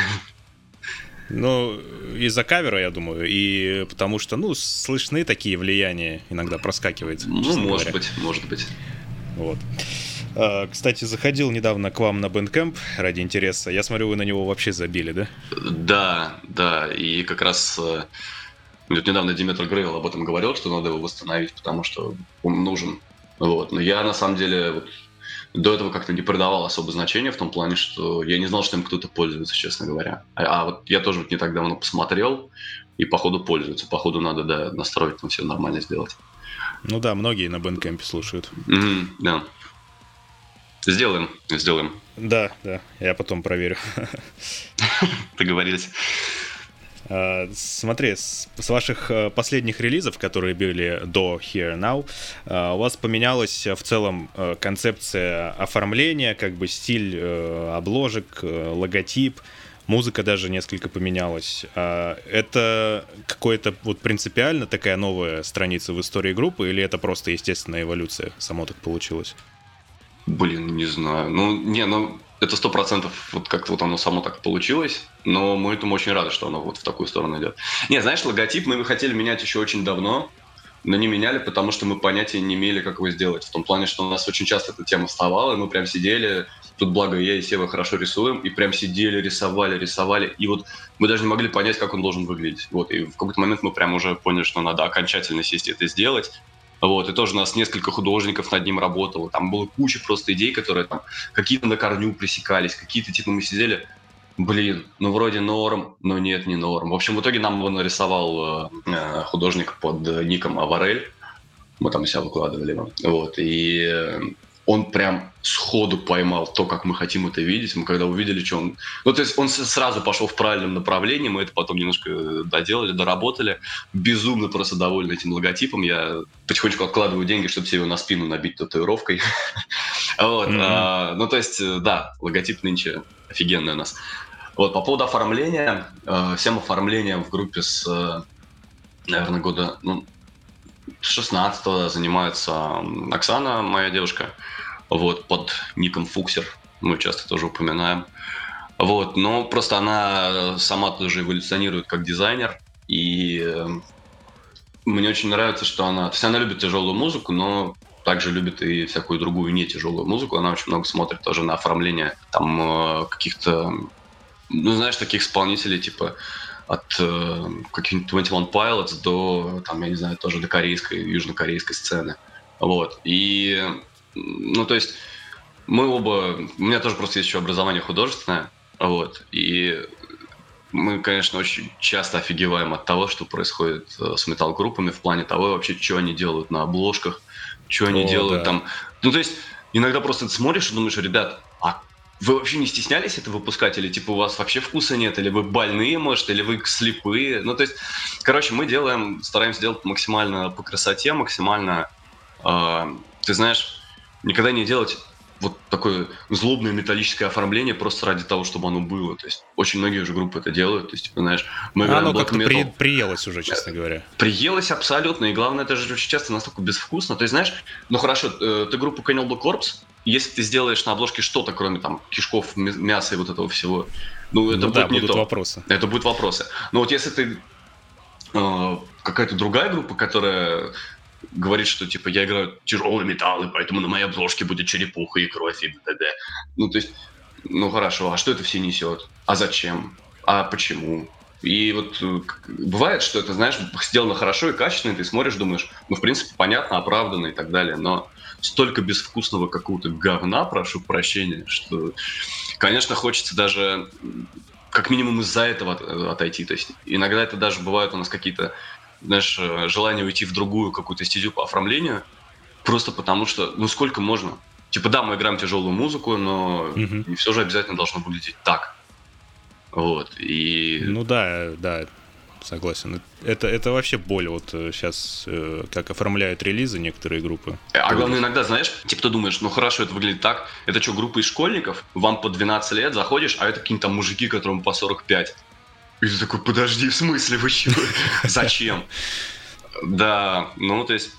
Ну, из-за кавера, я думаю, и потому что, ну, слышны такие влияния, иногда проскакивает. Ну, может говоря. быть, может быть. Вот. А, кстати, заходил недавно к вам на Bandcamp ради интереса. Я смотрю, вы на него вообще забили, да? Да, да. И как раз э, вот недавно Диметр Грейл об этом говорил, что надо его восстановить, потому что он нужен. Вот. Но я на самом деле вот, до этого как-то не придавал особо значения в том плане, что я не знал, что им кто-то пользуется, честно говоря. А, а вот я тоже вот не так давно посмотрел, и походу пользуются. Походу надо да, настроить там все нормально сделать. Ну да, многие на Bandcamp слушают. Mm-hmm, да. Сделаем, сделаем. Да, да, я потом проверю. Договорились. А, смотри, с, с ваших э, последних релизов, которые были до Here Now, а, у вас поменялась в целом э, концепция оформления, как бы стиль э, обложек, логотип, музыка даже несколько поменялась. А, это какое-то вот принципиально такая новая страница в истории группы, или это просто естественная эволюция, само так получилось? Блин, не знаю. Ну, не, ну, это сто процентов вот как-то вот оно само так получилось, но мы этому очень рады, что оно вот в такую сторону идет. Не, знаешь, логотип мы хотели менять еще очень давно, но не меняли, потому что мы понятия не имели, как его сделать. В том плане, что у нас очень часто эта тема вставала, и мы прям сидели, тут благо я и Сева хорошо рисуем, и прям сидели, рисовали, рисовали, и вот мы даже не могли понять, как он должен выглядеть. Вот, и в какой-то момент мы прям уже поняли, что надо окончательно сесть и это сделать, вот, и тоже у нас несколько художников над ним работало. Там было куча просто идей, которые там какие-то на корню пресекались, какие-то типа мы сидели, блин, ну вроде норм, но нет, не норм. В общем, в итоге нам его нарисовал э, художник под ником Аварель. Мы там себя выкладывали его. Вот, и э, он прям сходу поймал то, как мы хотим это видеть. Мы когда увидели, что он... Ну, то есть он сразу пошел в правильном направлении, мы это потом немножко э, доделали, доработали. Безумно просто довольны этим логотипом. Я потихонечку откладываю деньги, чтобы себе его на спину набить татуировкой. Вот. А, ну, то есть, э, да, логотип нынче офигенный у нас. Вот, по поводу оформления, э, всем оформлением в группе с, наверное, года, ну, 16 занимается Оксана, моя девушка вот, под ником Фуксер, мы часто тоже упоминаем. Вот, но просто она сама тоже эволюционирует как дизайнер, и э, мне очень нравится, что она... То есть она любит тяжелую музыку, но также любит и всякую другую не тяжелую музыку. Она очень много смотрит тоже на оформление там э, каких-то, ну, знаешь, таких исполнителей, типа от э, каких-нибудь 21 Pilots до, там, я не знаю, тоже до корейской, южнокорейской сцены. Вот. И ну, то есть мы оба... У меня тоже просто есть еще образование художественное, вот, и мы, конечно, очень часто офигеваем от того, что происходит э, с металл-группами в плане того, вообще, что они делают на обложках, что они О, делают да. там. Ну, то есть, иногда просто ты смотришь и думаешь, ребят, а вы вообще не стеснялись это выпускать? Или типа у вас вообще вкуса нет? Или вы больные, может? Или вы слепые? Ну, то есть, короче, мы делаем, стараемся делать максимально по красоте, максимально, э, ты знаешь, никогда не делать вот такое злобное металлическое оформление просто ради того, чтобы оно было. То есть очень многие уже группы это делают. То есть, типа, знаешь, мы играем Оно как-то при, приелось уже, честно говоря. Приелось абсолютно. И главное, это же очень часто настолько безвкусно. То есть, знаешь, ну хорошо, э, ты группу Cannibal Corpse, если ты сделаешь на обложке что-то, кроме там кишков, мяса и вот этого всего, ну это ну, будет да, не будут то. вопросы. Это будут вопросы. Но вот если ты э, какая-то другая группа, которая говорит, что типа я играю тяжелый металл, и поэтому на моей обложке будет черепуха и кровь и т.д. Ну, то есть, ну хорошо, а что это все несет? А зачем? А почему? И вот э, бывает, что это, знаешь, сделано хорошо и качественно, и ты смотришь, думаешь, ну, в принципе, понятно, оправданно и так далее, но столько безвкусного какого-то говна, прошу прощения, что, конечно, хочется даже как минимум из-за этого отойти. То есть иногда это даже бывают у нас какие-то знаешь, э, желание уйти в другую какую-то стезю по оформлению, просто потому что, ну сколько можно? Типа, да, мы играем тяжелую музыку, но не все же обязательно должно выглядеть так. Вот, и... Ну да, да, согласен. Это, это вообще боль вот сейчас, э, э, как оформляют релизы некоторые группы. А главное, иногда, знаешь, типа ты думаешь, ну хорошо, это выглядит так, это что, группа из школьников, вам по 12 лет заходишь, а это какие-то там мужики, которым по 45. И ты такой, подожди, в смысле, вы чего? Зачем? Да, ну, то есть,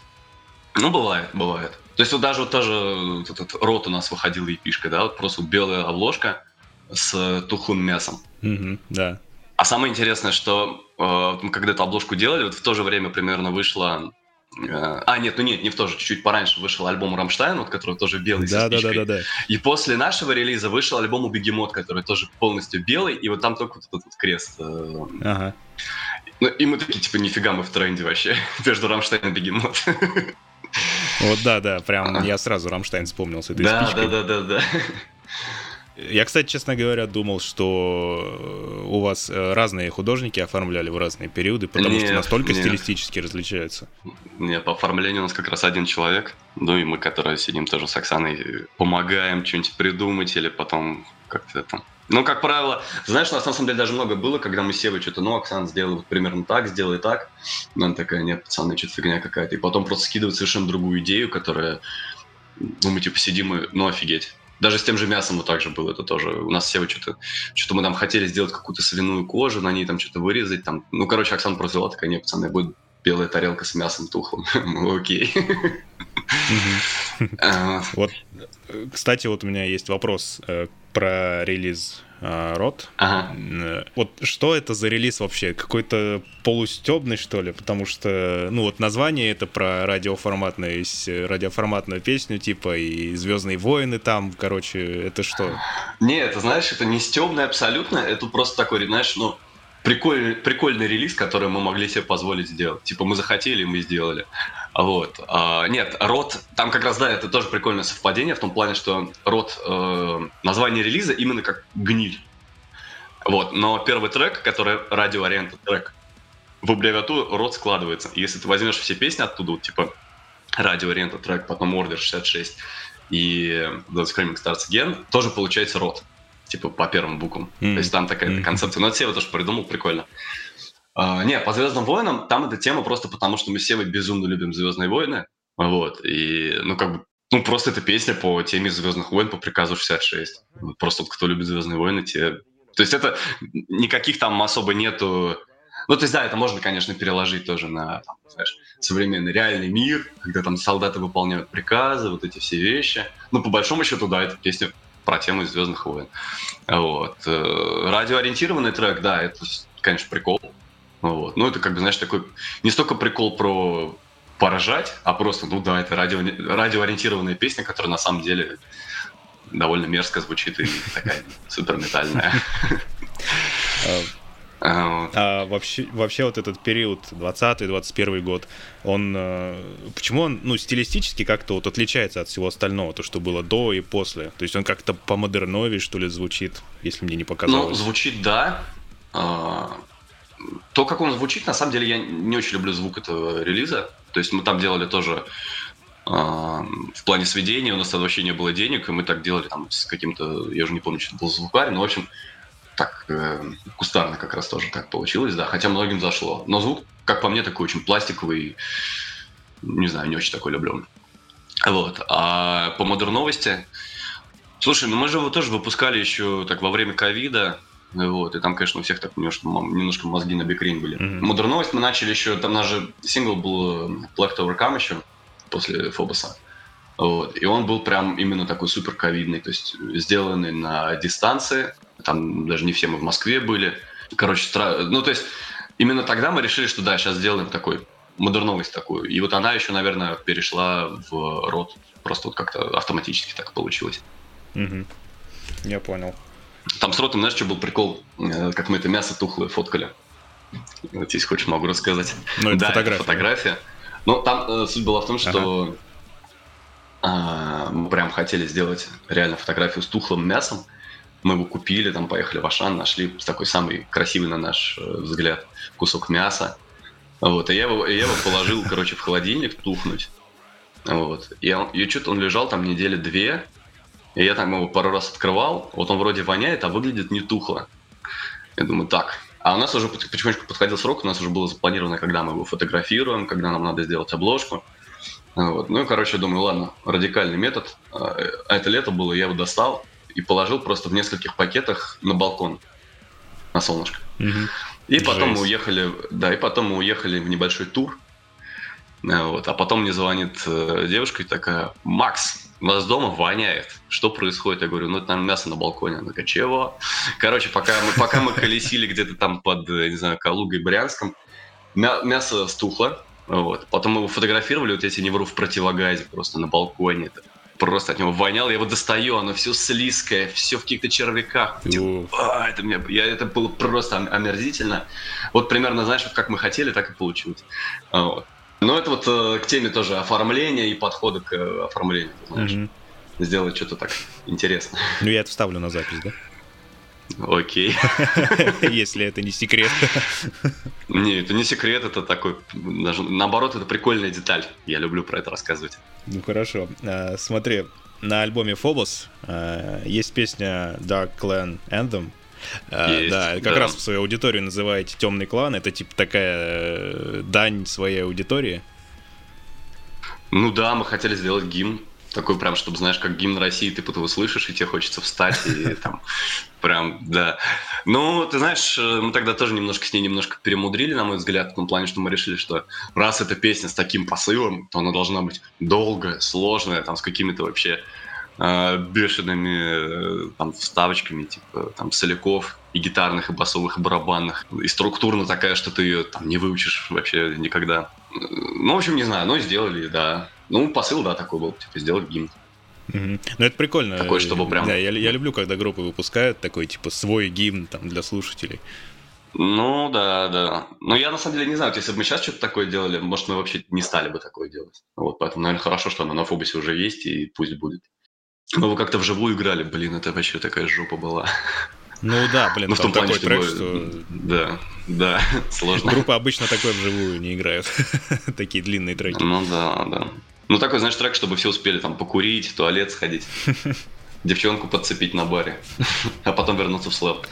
ну, бывает, бывает. То есть вот даже вот тоже вот этот рот у нас выходил эпишка, да, вот просто вот белая обложка с тухлым мясом. Mm-hmm, да. А самое интересное, что э, когда эту обложку делали, вот в то же время примерно вышла Э, а, нет, ну нет, не в то же, чуть-чуть пораньше вышел альбом Рамштайн, вот, который тоже белый да, да, да, да, да. И после нашего релиза вышел альбом у Behemoth, который тоже полностью белый, и вот там только вот этот вот крест. Э, ага. Ну, и мы такие, типа, нифига, мы в тренде вообще, между Рамштайн и Behemoth. Вот да, да, прям я сразу Рамштайн вспомнил с этой да. Да, да, да, да. Я, кстати, честно говоря, думал, что у вас э, разные художники оформляли в разные периоды, потому нет, что настолько нет. стилистически различаются. Нет, по оформлению у нас как раз один человек. Ну и мы, которые сидим тоже с Оксаной, помогаем что-нибудь придумать или потом как-то это... Ну, как правило, знаешь, у нас на самом деле даже много было, когда мы сели что-то, ну, Оксана сделала вот примерно так, сделай так. Она такая, нет, пацаны, что-то фигня какая-то. И потом просто скидывает совершенно другую идею, которая, ну, мы типа сидим и, ну, офигеть. Даже с тем же мясом вот так же было. Это тоже у нас все что-то... Что-то мы там хотели сделать какую-то свиную кожу, на ней там что-то вырезать. Там. Ну, короче, Оксана просто взяла такая, нет, пацаны, будет белая тарелка с мясом тухлым. Окей. А. Вот, кстати, вот у меня есть вопрос э, про релиз рот. Ага. Э, вот что это за релиз вообще? Какой-то полустебный, что ли? Потому что, ну вот название это про радиоформатную, радиоформатную песню, типа, и Звездные войны там, короче, это что? Нет, это, знаешь, это не стебный абсолютно, это просто такой, знаешь, ну, прикольный, прикольный релиз, который мы могли себе позволить сделать. Типа, мы захотели, мы сделали. Вот. А, нет, рот, там как раз, да, это тоже прикольное совпадение в том плане, что рот, э, название релиза именно как гниль. Вот, но первый трек, который радио-ориент трек, в аббревиатуру рот складывается. Если ты возьмешь все песни оттуда, вот, типа радио-ориент трек, потом Order 66 и The Screaming Starts Again, тоже получается рот. Типа по первым буквам. Mm-hmm. То есть там такая mm-hmm. концепция. Но это Сева тоже придумал, прикольно. Uh, не, по Звездным войнам там эта тема просто потому, что мы все безумно любим Звездные войны. Вот. И, ну, как бы, ну, просто эта песня по теме Звездных войн по приказу 66. Просто вот кто любит Звездные войны, те. То есть это никаких там особо нету. Ну, то есть, да, это можно, конечно, переложить тоже на, там, знаешь, современный реальный мир, когда там солдаты выполняют приказы, вот эти все вещи. Ну, по большому счету, да, эта песня про тему Звездных войн. Вот. Э, радиоориентированный трек, да, это, конечно, прикол. Вот. Ну, это как бы, знаешь, такой не столько прикол про поражать, а просто, ну да, это радио, радиоориентированная песня, которая на самом деле довольно мерзко звучит и такая супер метальная. А, а, вообще, вообще вот этот период, 20-21 год, он... Э, почему он, ну, стилистически как-то вот отличается от всего остального, то, что было до и после? То есть он как-то по модернове, что ли, звучит, если мне не показалось? Ну, звучит, да, А, то, как он звучит, на самом деле, я не очень люблю звук этого релиза. То есть мы там делали тоже а, в плане сведения, у нас тогда вообще не было денег, и мы так делали там с каким-то, я уже не помню, что это был звукарь, но, в общем, так э, кустарно как раз тоже так получилось, да, хотя многим зашло. Но звук, как по мне, такой очень пластиковый, не знаю, не очень такой люблю. Вот. А по модерн новости, слушай, ну мы же его тоже выпускали еще так во время ковида, вот, и там, конечно, у всех так немножко, немножко мозги на бикрень были. Mm-hmm. Модерновость мы начали еще, там наш же сингл был э, Black to Overcome еще после Фобоса. Вот. И он был прям именно такой супер ковидный, то есть сделанный на дистанции. Там даже не все мы в Москве были. Короче, стра... ну то есть именно тогда мы решили, что да, сейчас сделаем такой модерновость такую. И вот она еще, наверное, перешла в рот. Просто вот как-то автоматически так получилось. Угу. Я понял. Там с ротом, знаешь, что был прикол? Э, как мы это мясо тухлое фоткали. Вот здесь хочешь, могу рассказать. Ну, это да, фотография. Это фотография. Но там э, суть была в том, что ага. э, мы прям хотели сделать реально фотографию с тухлым мясом. Мы его купили, там поехали в Ашан, нашли такой самый красивый на наш э, взгляд кусок мяса. Вот, и я его, я его положил, короче, в холодильник тухнуть. Вот. И, он, и что-то он лежал там недели две, и я там его пару раз открывал, вот он вроде воняет, а выглядит не тухло. Я думаю, так. А у нас уже потихонечку подходил срок, у нас уже было запланировано, когда мы его фотографируем, когда нам надо сделать обложку. Вот. Ну и, короче, думаю, ладно, радикальный метод. А это лето было, я его достал и положил просто в нескольких пакетах на балкон, на солнышко. Угу. И потом мы уехали, да, и потом мы уехали в небольшой тур. Вот. А потом мне звонит э, девушка и такая, Макс, нас дома воняет. Что происходит? Я говорю, ну это, наверное, мясо на балконе. Она такая, чего? Короче, пока мы, пока мы колесили где-то там под, не знаю, Калугой, Брянском, мя- мясо стухло. Вот. Потом мы его фотографировали, вот эти не вру, в противогазе просто на балконе. Это просто от него воняло. Я его достаю, оно все слизкое, все в каких-то червяках. А, это, мне, я, это было просто омерзительно. Вот примерно, знаешь, как мы хотели, так и получилось. Вот. Ну, это вот э, к теме тоже оформления и подхода к э, оформлению, знаешь. Угу. Сделать что-то так интересно. Ну, я это вставлю на запись, да? Окей. Если это не секрет. Не, это не секрет, это такой, наоборот, это прикольная деталь. Я люблю про это рассказывать. Ну хорошо. А, смотри, на альбоме Phobos а, есть песня Dark Clan Anthem, Есть, да, как да. раз в свою аудиторию называете темный клан. Это типа такая э, дань своей аудитории. Ну да, мы хотели сделать гимн. Такой прям, чтобы, знаешь, как гимн России, ты потом его слышишь, и тебе хочется встать, и там прям, да. Ну, ты знаешь, э, мы тогда тоже немножко с ней немножко перемудрили, на мой взгляд, в том плане, что мы решили, что раз эта песня с таким посылом, то она должна быть долгая, сложная, там, с какими-то вообще бешеными э, там вставочками, типа там соляков и гитарных, и басовых, и барабанных. И структурно такая, что ты ее там не выучишь вообще никогда. Ну, в общем, не знаю, но сделали, да. Ну, посыл, да, такой был, типа, сделать гимн. Угу. Ну, это прикольно. Такой, чтобы прям... Да, я, я люблю, когда группы выпускают такой, типа, свой гимн там для слушателей. Ну, да, да. Но я, на самом деле, не знаю, если бы мы сейчас что-то такое делали, может, мы вообще не стали бы такое делать. Вот, поэтому, наверное, хорошо, что оно на Фобусе уже есть, и пусть будет. Но вы как-то вживую играли, блин, это вообще такая жопа была. Ну да, блин, ну, в том плане, такой трек, что... Да, да, сложно. Группы обычно такое вживую не играют, такие длинные треки. Ну да, да. Ну такой, знаешь, трек, чтобы все успели там покурить, в туалет сходить, девчонку подцепить на баре, а потом вернуться в слэп.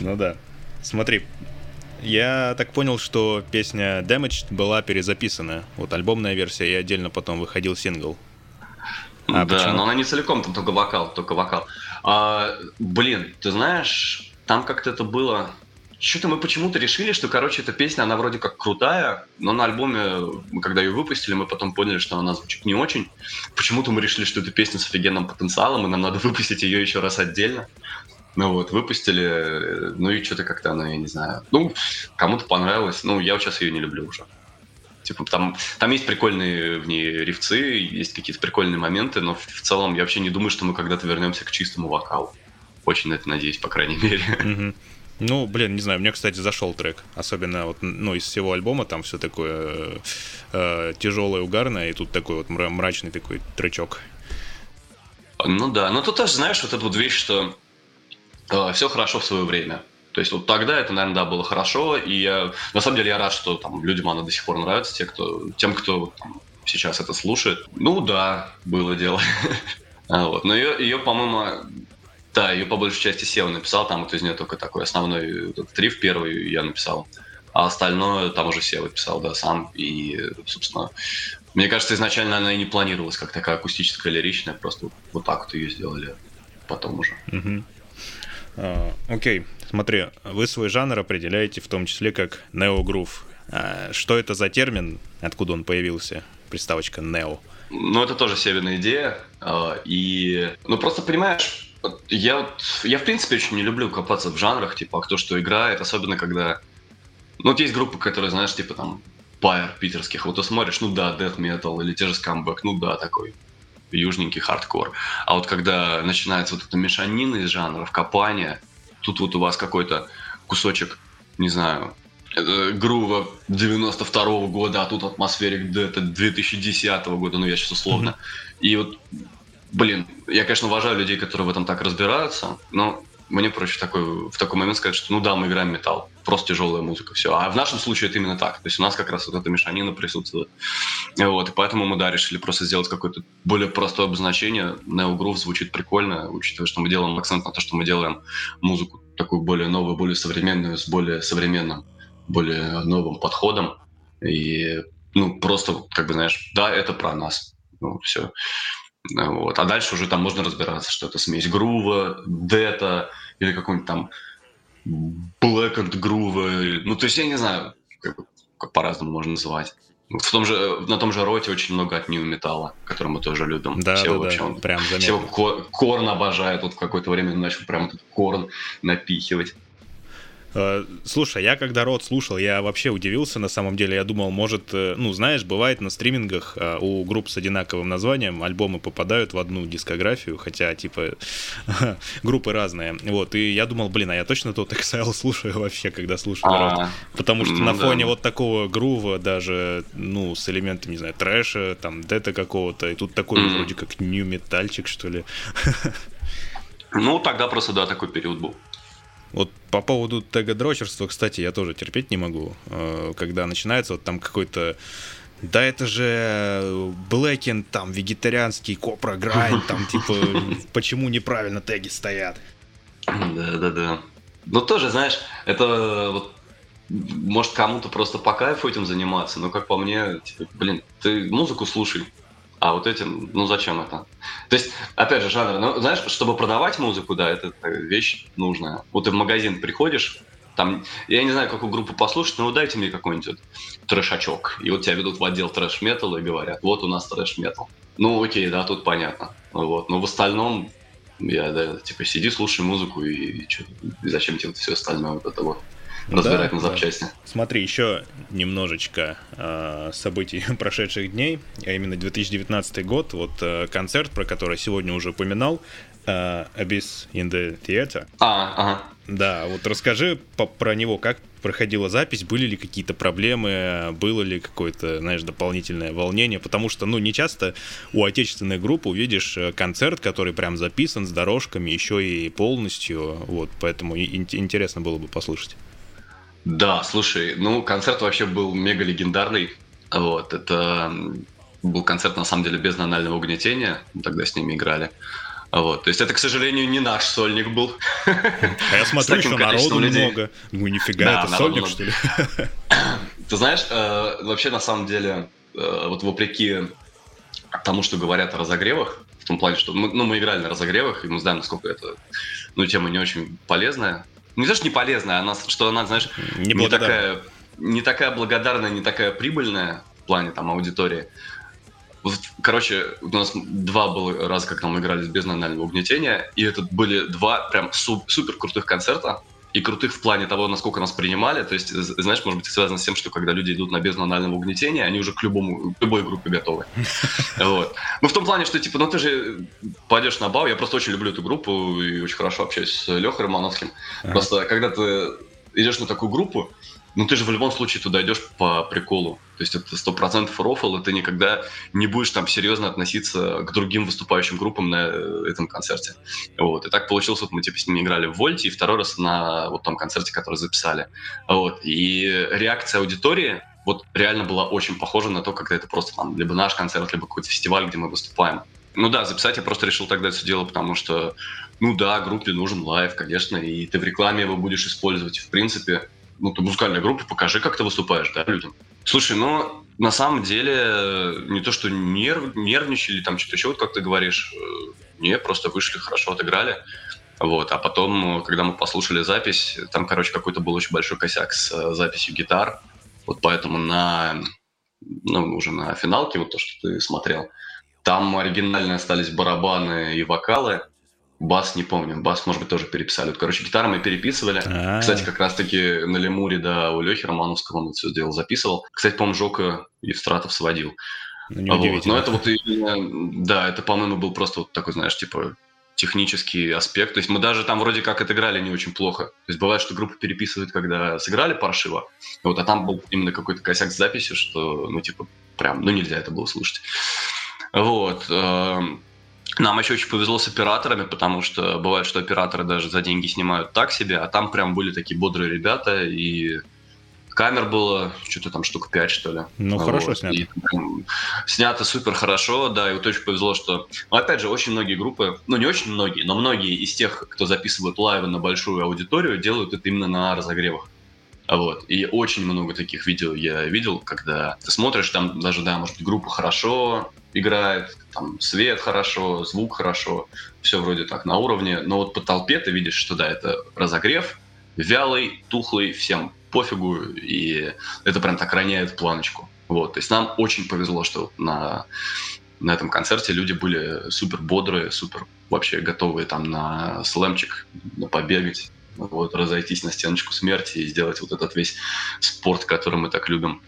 Ну да. Смотри, я так понял, что песня Damaged была перезаписана. Вот альбомная версия, и отдельно потом выходил сингл. А, да, почему? но она не целиком, там только вокал, только вокал. А, блин, ты знаешь, там как-то это было... Что-то мы почему-то решили, что, короче, эта песня, она вроде как крутая, но на альбоме, когда ее выпустили, мы потом поняли, что она звучит не очень. Почему-то мы решили, что это песня с офигенным потенциалом, и нам надо выпустить ее еще раз отдельно. Ну вот, выпустили, ну и что-то как-то она, я не знаю. Ну, кому-то понравилось. Ну, я сейчас ее не люблю уже. Типа там, там есть прикольные в ней рифцы, есть какие-то прикольные моменты, но в целом я вообще не думаю, что мы когда-то вернемся к чистому вокалу. Очень на это надеюсь, по крайней мере. Ну, блин, не знаю, мне, кстати, зашел трек. Особенно вот, ну, из всего альбома там все такое э, тяжелое, угарное, и тут такой вот мрачный такой тречок. Ну да, но тут тоже, знаешь, вот эта вот вещь, что э, все хорошо в свое время. То есть вот тогда это, наверное, да, было хорошо, и я, на самом деле я рад, что там людям она до сих пор нравится, те, кто, тем, кто там, сейчас это слушает. Ну да, было дело. А вот. Но ее, ее, по-моему, да, ее по большей части Сева написал, там вот из нее только такой основной триф первый я написал. А остальное там уже Сева писал, да, сам. И, собственно, мне кажется, изначально она и не планировалась как такая акустическая, лиричная, просто вот так вот ее сделали потом уже. А, окей, смотри, вы свой жанр определяете в том числе как неогрув. А, что это за термин, откуда он появился, приставочка нео? Ну, это тоже северная идея. А, и, ну, просто понимаешь, я, я в принципе очень не люблю копаться в жанрах, типа, а кто что играет, особенно когда... Ну, вот есть группы, которые, знаешь, типа там Пайер питерских, вот ты смотришь, ну да, death metal или те же скамбэк, ну да, такой южненький хардкор. А вот когда начинается вот эта мешанина из жанров, копание, тут вот у вас какой-то кусочек, не знаю, грува 92 -го года, а тут атмосферик это 2010 -го года, ну я сейчас условно. Mm-hmm. И вот, блин, я, конечно, уважаю людей, которые в этом так разбираются, но мне проще такой, в такой момент сказать, что ну да, мы играем металл, просто тяжелая музыка, все. А в нашем случае это именно так. То есть у нас как раз вот эта мешанина присутствует. Вот, и поэтому мы, да, решили просто сделать какое-то более простое обозначение. Neo Groove звучит прикольно, учитывая, что мы делаем акцент на то, что мы делаем музыку такую более новую, более современную, с более современным, более новым подходом. И, ну, просто, как бы, знаешь, да, это про нас. Ну, все. Вот. А дальше уже там можно разбираться, что это смесь грува, дета или какой-нибудь там black and groove. Ну, то есть я не знаю, как, как по-разному можно называть. В том же, на том же роте очень много от нью металла, который мы тоже любим. Да, все да, вообще, да, он, прям заметно. Все корн обожает. Вот в какое-то время начал прям этот корн напихивать. Э, слушай, я когда рот слушал, я вообще удивился на самом деле. Я думал, может, э, ну, знаешь, бывает на стримингах э, у групп с одинаковым названием альбомы попадают в одну дискографию, хотя, типа, группы разные. Вот, и я думал, блин, а я точно тот Exile слушаю вообще, когда слушаю рот. А, Потому что на фоне вот такого грува, даже, ну, с элементами, не знаю, трэша, там, дета какого-то, и тут такой вроде как нью-метальчик, что ли. Ну, тогда просто, да, такой период был. Вот по поводу тега-дрочерства, кстати, я тоже терпеть не могу. Э, когда начинается вот там какой-то да это же Блэкин, там, вегетарианский копра грайн, там, типа, почему неправильно теги стоят? Да-да-да. Ну, тоже, знаешь, это вот может кому-то просто по кайфу этим заниматься, но как по мне, типа, блин, ты музыку слушай, а вот этим, ну зачем это? То есть, опять же, жанр, ну, знаешь, чтобы продавать музыку, да, это вещь нужная. Вот ты в магазин приходишь, там, я не знаю, какую группу послушать, но дайте мне какой-нибудь вот трэшачок. И вот тебя ведут в отдел трэш-металла и говорят, вот у нас трэш-метал. Ну, окей, да, тут понятно. Вот. Но в остальном, я, да, типа, сиди, слушай музыку и, и, и зачем тебе все остальное вот это вот разбирать да, на запчасти. Да. Смотри, еще немножечко э, событий прошедших дней, а именно 2019 год, вот э, концерт, про который сегодня уже упоминал, э, Abyss in the Theater. А, ага. Да, вот расскажи по про него, как проходила запись, были ли какие-то проблемы, было ли какое-то, знаешь, дополнительное волнение, потому что, ну, не часто у отечественной группы увидишь э, концерт, который прям записан с дорожками, еще и полностью, вот, поэтому интересно было бы послушать. Да, слушай, ну, концерт вообще был мега легендарный. Вот, это был концерт, на самом деле, без анального угнетения. Мы тогда с ними играли. Вот, то есть это, к сожалению, не наш сольник был. А я смотрю, еще народу людей. много. Ну, нифига, да, это сольник, много. что ли? Ты знаешь, э, вообще, на самом деле, э, вот вопреки тому, что говорят о разогревах, в том плане, что мы, ну, мы играли на разогревах, и мы знаем, насколько это, ну, тема не очень полезная, не то, что не полезная, она, что она, знаешь, не, не такая, не такая благодарная, не такая прибыльная в плане там аудитории. Короче, у нас два было раза, как мы играли без анального угнетения, и это были два прям супер крутых концерта и крутых в плане того, насколько нас принимали. То есть, знаешь, может быть, связано с тем, что когда люди идут на безнанального угнетения, они уже к любому, к любой группе готовы. Вот. Ну, в том плане, что, типа, ну ты же пойдешь на бал, я просто очень люблю эту группу и очень хорошо общаюсь с Лехой Романовским. Просто, когда ты идешь на такую группу, ну ты же в любом случае туда идешь по приколу. То есть это сто процентов рофл, и ты никогда не будешь там серьезно относиться к другим выступающим группам на э, этом концерте. Вот. И так получилось, вот мы типа с ними играли в Вольте, и второй раз на вот том концерте, который записали. Вот. И реакция аудитории вот реально была очень похожа на то, когда это просто там либо наш концерт, либо какой-то фестиваль, где мы выступаем. Ну да, записать я просто решил тогда это дело, потому что, ну да, группе нужен лайв, конечно, и ты в рекламе его будешь использовать. В принципе, ну, ты музыкальная группа, покажи, как ты выступаешь, да, людям. Слушай, ну, на самом деле, не то, что нерв, нервничали, там что-то еще, вот как ты говоришь, э, не, просто вышли, хорошо отыграли. Вот, а потом, когда мы послушали запись, там, короче, какой-то был очень большой косяк с э, записью гитар. Вот поэтому на, ну, уже на финалке, вот то, что ты смотрел, там оригинально остались барабаны и вокалы, Бас не помню, бас, может быть, тоже переписали. Вот, короче, гитары мы переписывали. А-а-а. Кстати, как раз-таки на Лемуре, да, у Лехи Романовского он это все сделал, записывал. Кстати, по-моему, Жока Евстратов сводил. Ну, вот. Но это вот именно, да, это, по-моему, был просто вот такой, знаешь, типа технический аспект. То есть мы даже там вроде как отыграли не очень плохо. То есть бывает, что группа переписывает, когда сыграли паршиво, вот, а там был именно какой-то косяк с записью, что, ну, типа, прям, ну, нельзя это было слушать. Вот. Нам еще очень повезло с операторами, потому что бывает, что операторы даже за деньги снимают так себе, а там прям были такие бодрые ребята, и камер было что-то там штук 5, что ли. Ну, вот. хорошо снято. И, снято супер хорошо, да, и вот очень повезло, что... Ну, опять же, очень многие группы, ну, не очень многие, но многие из тех, кто записывают лайвы на большую аудиторию, делают это именно на разогревах. Вот. И очень много таких видео я видел, когда ты смотришь, там даже, да, может быть, группа хорошо играет, там свет хорошо, звук хорошо, все вроде так на уровне, но вот по толпе ты видишь, что да, это разогрев, вялый, тухлый, всем пофигу, и это прям так роняет планочку. Вот, то есть нам очень повезло, что на, на этом концерте люди были супер бодрые, супер вообще готовые там на слэмчик, на побегать, вот, разойтись на стеночку смерти и сделать вот этот весь спорт, который мы так любим.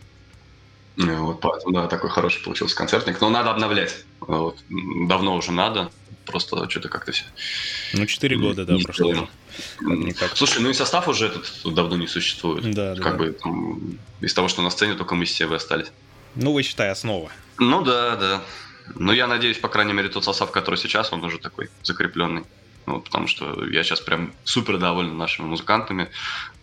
Вот, поэтому, да, такой хороший получился концертник. Но надо обновлять. Вот. Давно уже надо. Просто что-то как-то все. Ну, 4 года, да, прошло. Никак. Слушай, ну и состав уже этот давно не существует. Да. Как да. бы там, из того, что на сцене только мы с Севой остались. Ну, вы считай, основа. Ну да, да. Но я надеюсь, по крайней мере, тот состав, который сейчас, он уже такой закрепленный. Вот, потому что я сейчас прям супер доволен нашими музыкантами,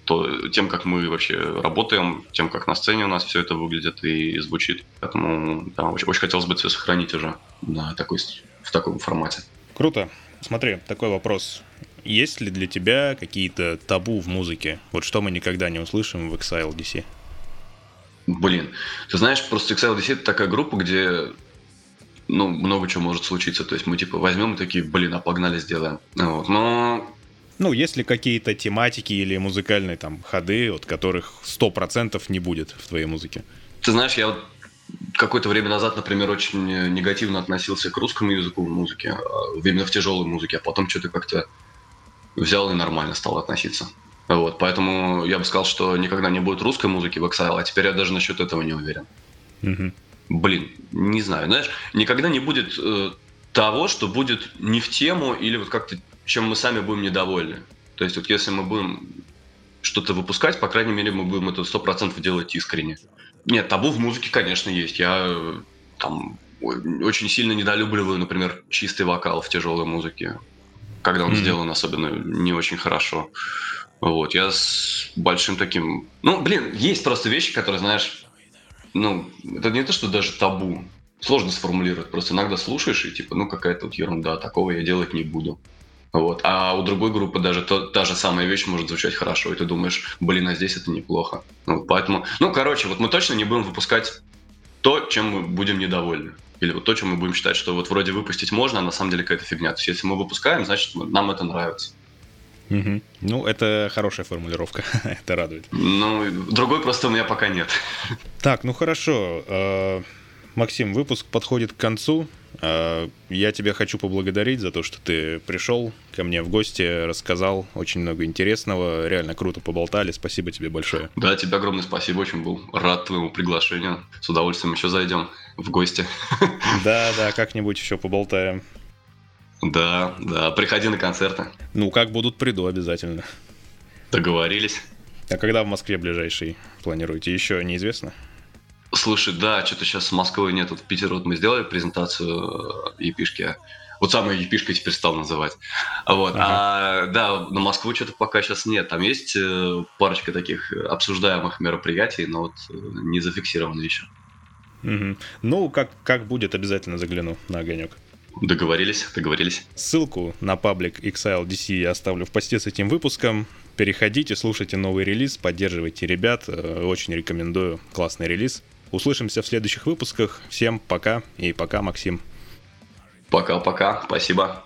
то, тем, как мы вообще работаем, тем, как на сцене у нас все это выглядит и звучит. Поэтому да, очень, очень хотелось бы все сохранить уже на такой, в таком формате. Круто. Смотри, такой вопрос. Есть ли для тебя какие-то табу в музыке? Вот что мы никогда не услышим в Exile DC? Блин, ты знаешь, просто Exile DC это такая группа, где ну, много чего может случиться. То есть мы типа возьмем и такие, блин, а погнали сделаем. Вот. Но ну, есть ли какие-то тематики или музыкальные там ходы, от которых 100% не будет в твоей музыке? Ты знаешь, я вот какое-то время назад, например, очень негативно относился к русскому языку в музыке, а, именно в тяжелой музыке, а потом что-то как-то взял и нормально стал относиться. Вот, поэтому я бы сказал, что никогда не будет русской музыки в Exile, а теперь я даже насчет этого не уверен. Угу. Блин, не знаю, знаешь, никогда не будет э, того, что будет не в тему или вот как-то чем мы сами будем недовольны. То есть вот если мы будем что-то выпускать, по крайней мере, мы будем это сто процентов делать искренне. Нет, табу в музыке, конечно, есть. Я там очень сильно недолюбливаю, например, чистый вокал в тяжелой музыке, когда он mm-hmm. сделан особенно не очень хорошо. Вот, я с большим таким... Ну, блин, есть просто вещи, которые, знаешь, ну, это не то, что даже табу. Сложно сформулировать. Просто иногда слушаешь и типа, ну, какая-то вот ерунда, такого я делать не буду. Вот. А у другой группы даже то, та же самая вещь может звучать хорошо, и ты думаешь, блин, а здесь это неплохо. Вот, поэтому, ну, короче, вот мы точно не будем выпускать то, чем мы будем недовольны. Или вот то, чем мы будем считать, что вот вроде выпустить можно, а на самом деле какая-то фигня. То есть если мы выпускаем, значит нам это нравится. Угу. Ну, это хорошая формулировка, это радует. Ну, другой просто у меня пока нет. Так, ну хорошо. Э, Максим, выпуск подходит к концу. А, я тебя хочу поблагодарить за то, что ты пришел ко мне в гости, рассказал очень много интересного. Реально круто поболтали. Спасибо тебе большое. Да, тебе огромное спасибо. Очень был рад твоему приглашению. С удовольствием еще зайдем в гости. Да, да, как-нибудь еще поболтаем. Да, да. Приходи на концерты. Ну, как будут, приду обязательно. Договорились. А когда в Москве ближайший планируете? Еще неизвестно? Слушай, да, что-то сейчас Москвы нет. Вот в Питере вот мы сделали презентацию епишки. Вот самая епишка теперь стал называть. Вот. Ага. А, да, на Москву что-то пока сейчас нет. Там есть э, парочка таких обсуждаемых мероприятий, но вот э, не зафиксированы еще. Угу. Ну, как, как будет, обязательно загляну на огонек. Договорились, договорились. Ссылку на паблик XILDC я оставлю в посте с этим выпуском. Переходите, слушайте новый релиз, поддерживайте ребят. Э, очень рекомендую. Классный релиз. Услышимся в следующих выпусках. Всем пока и пока, Максим. Пока-пока. Спасибо.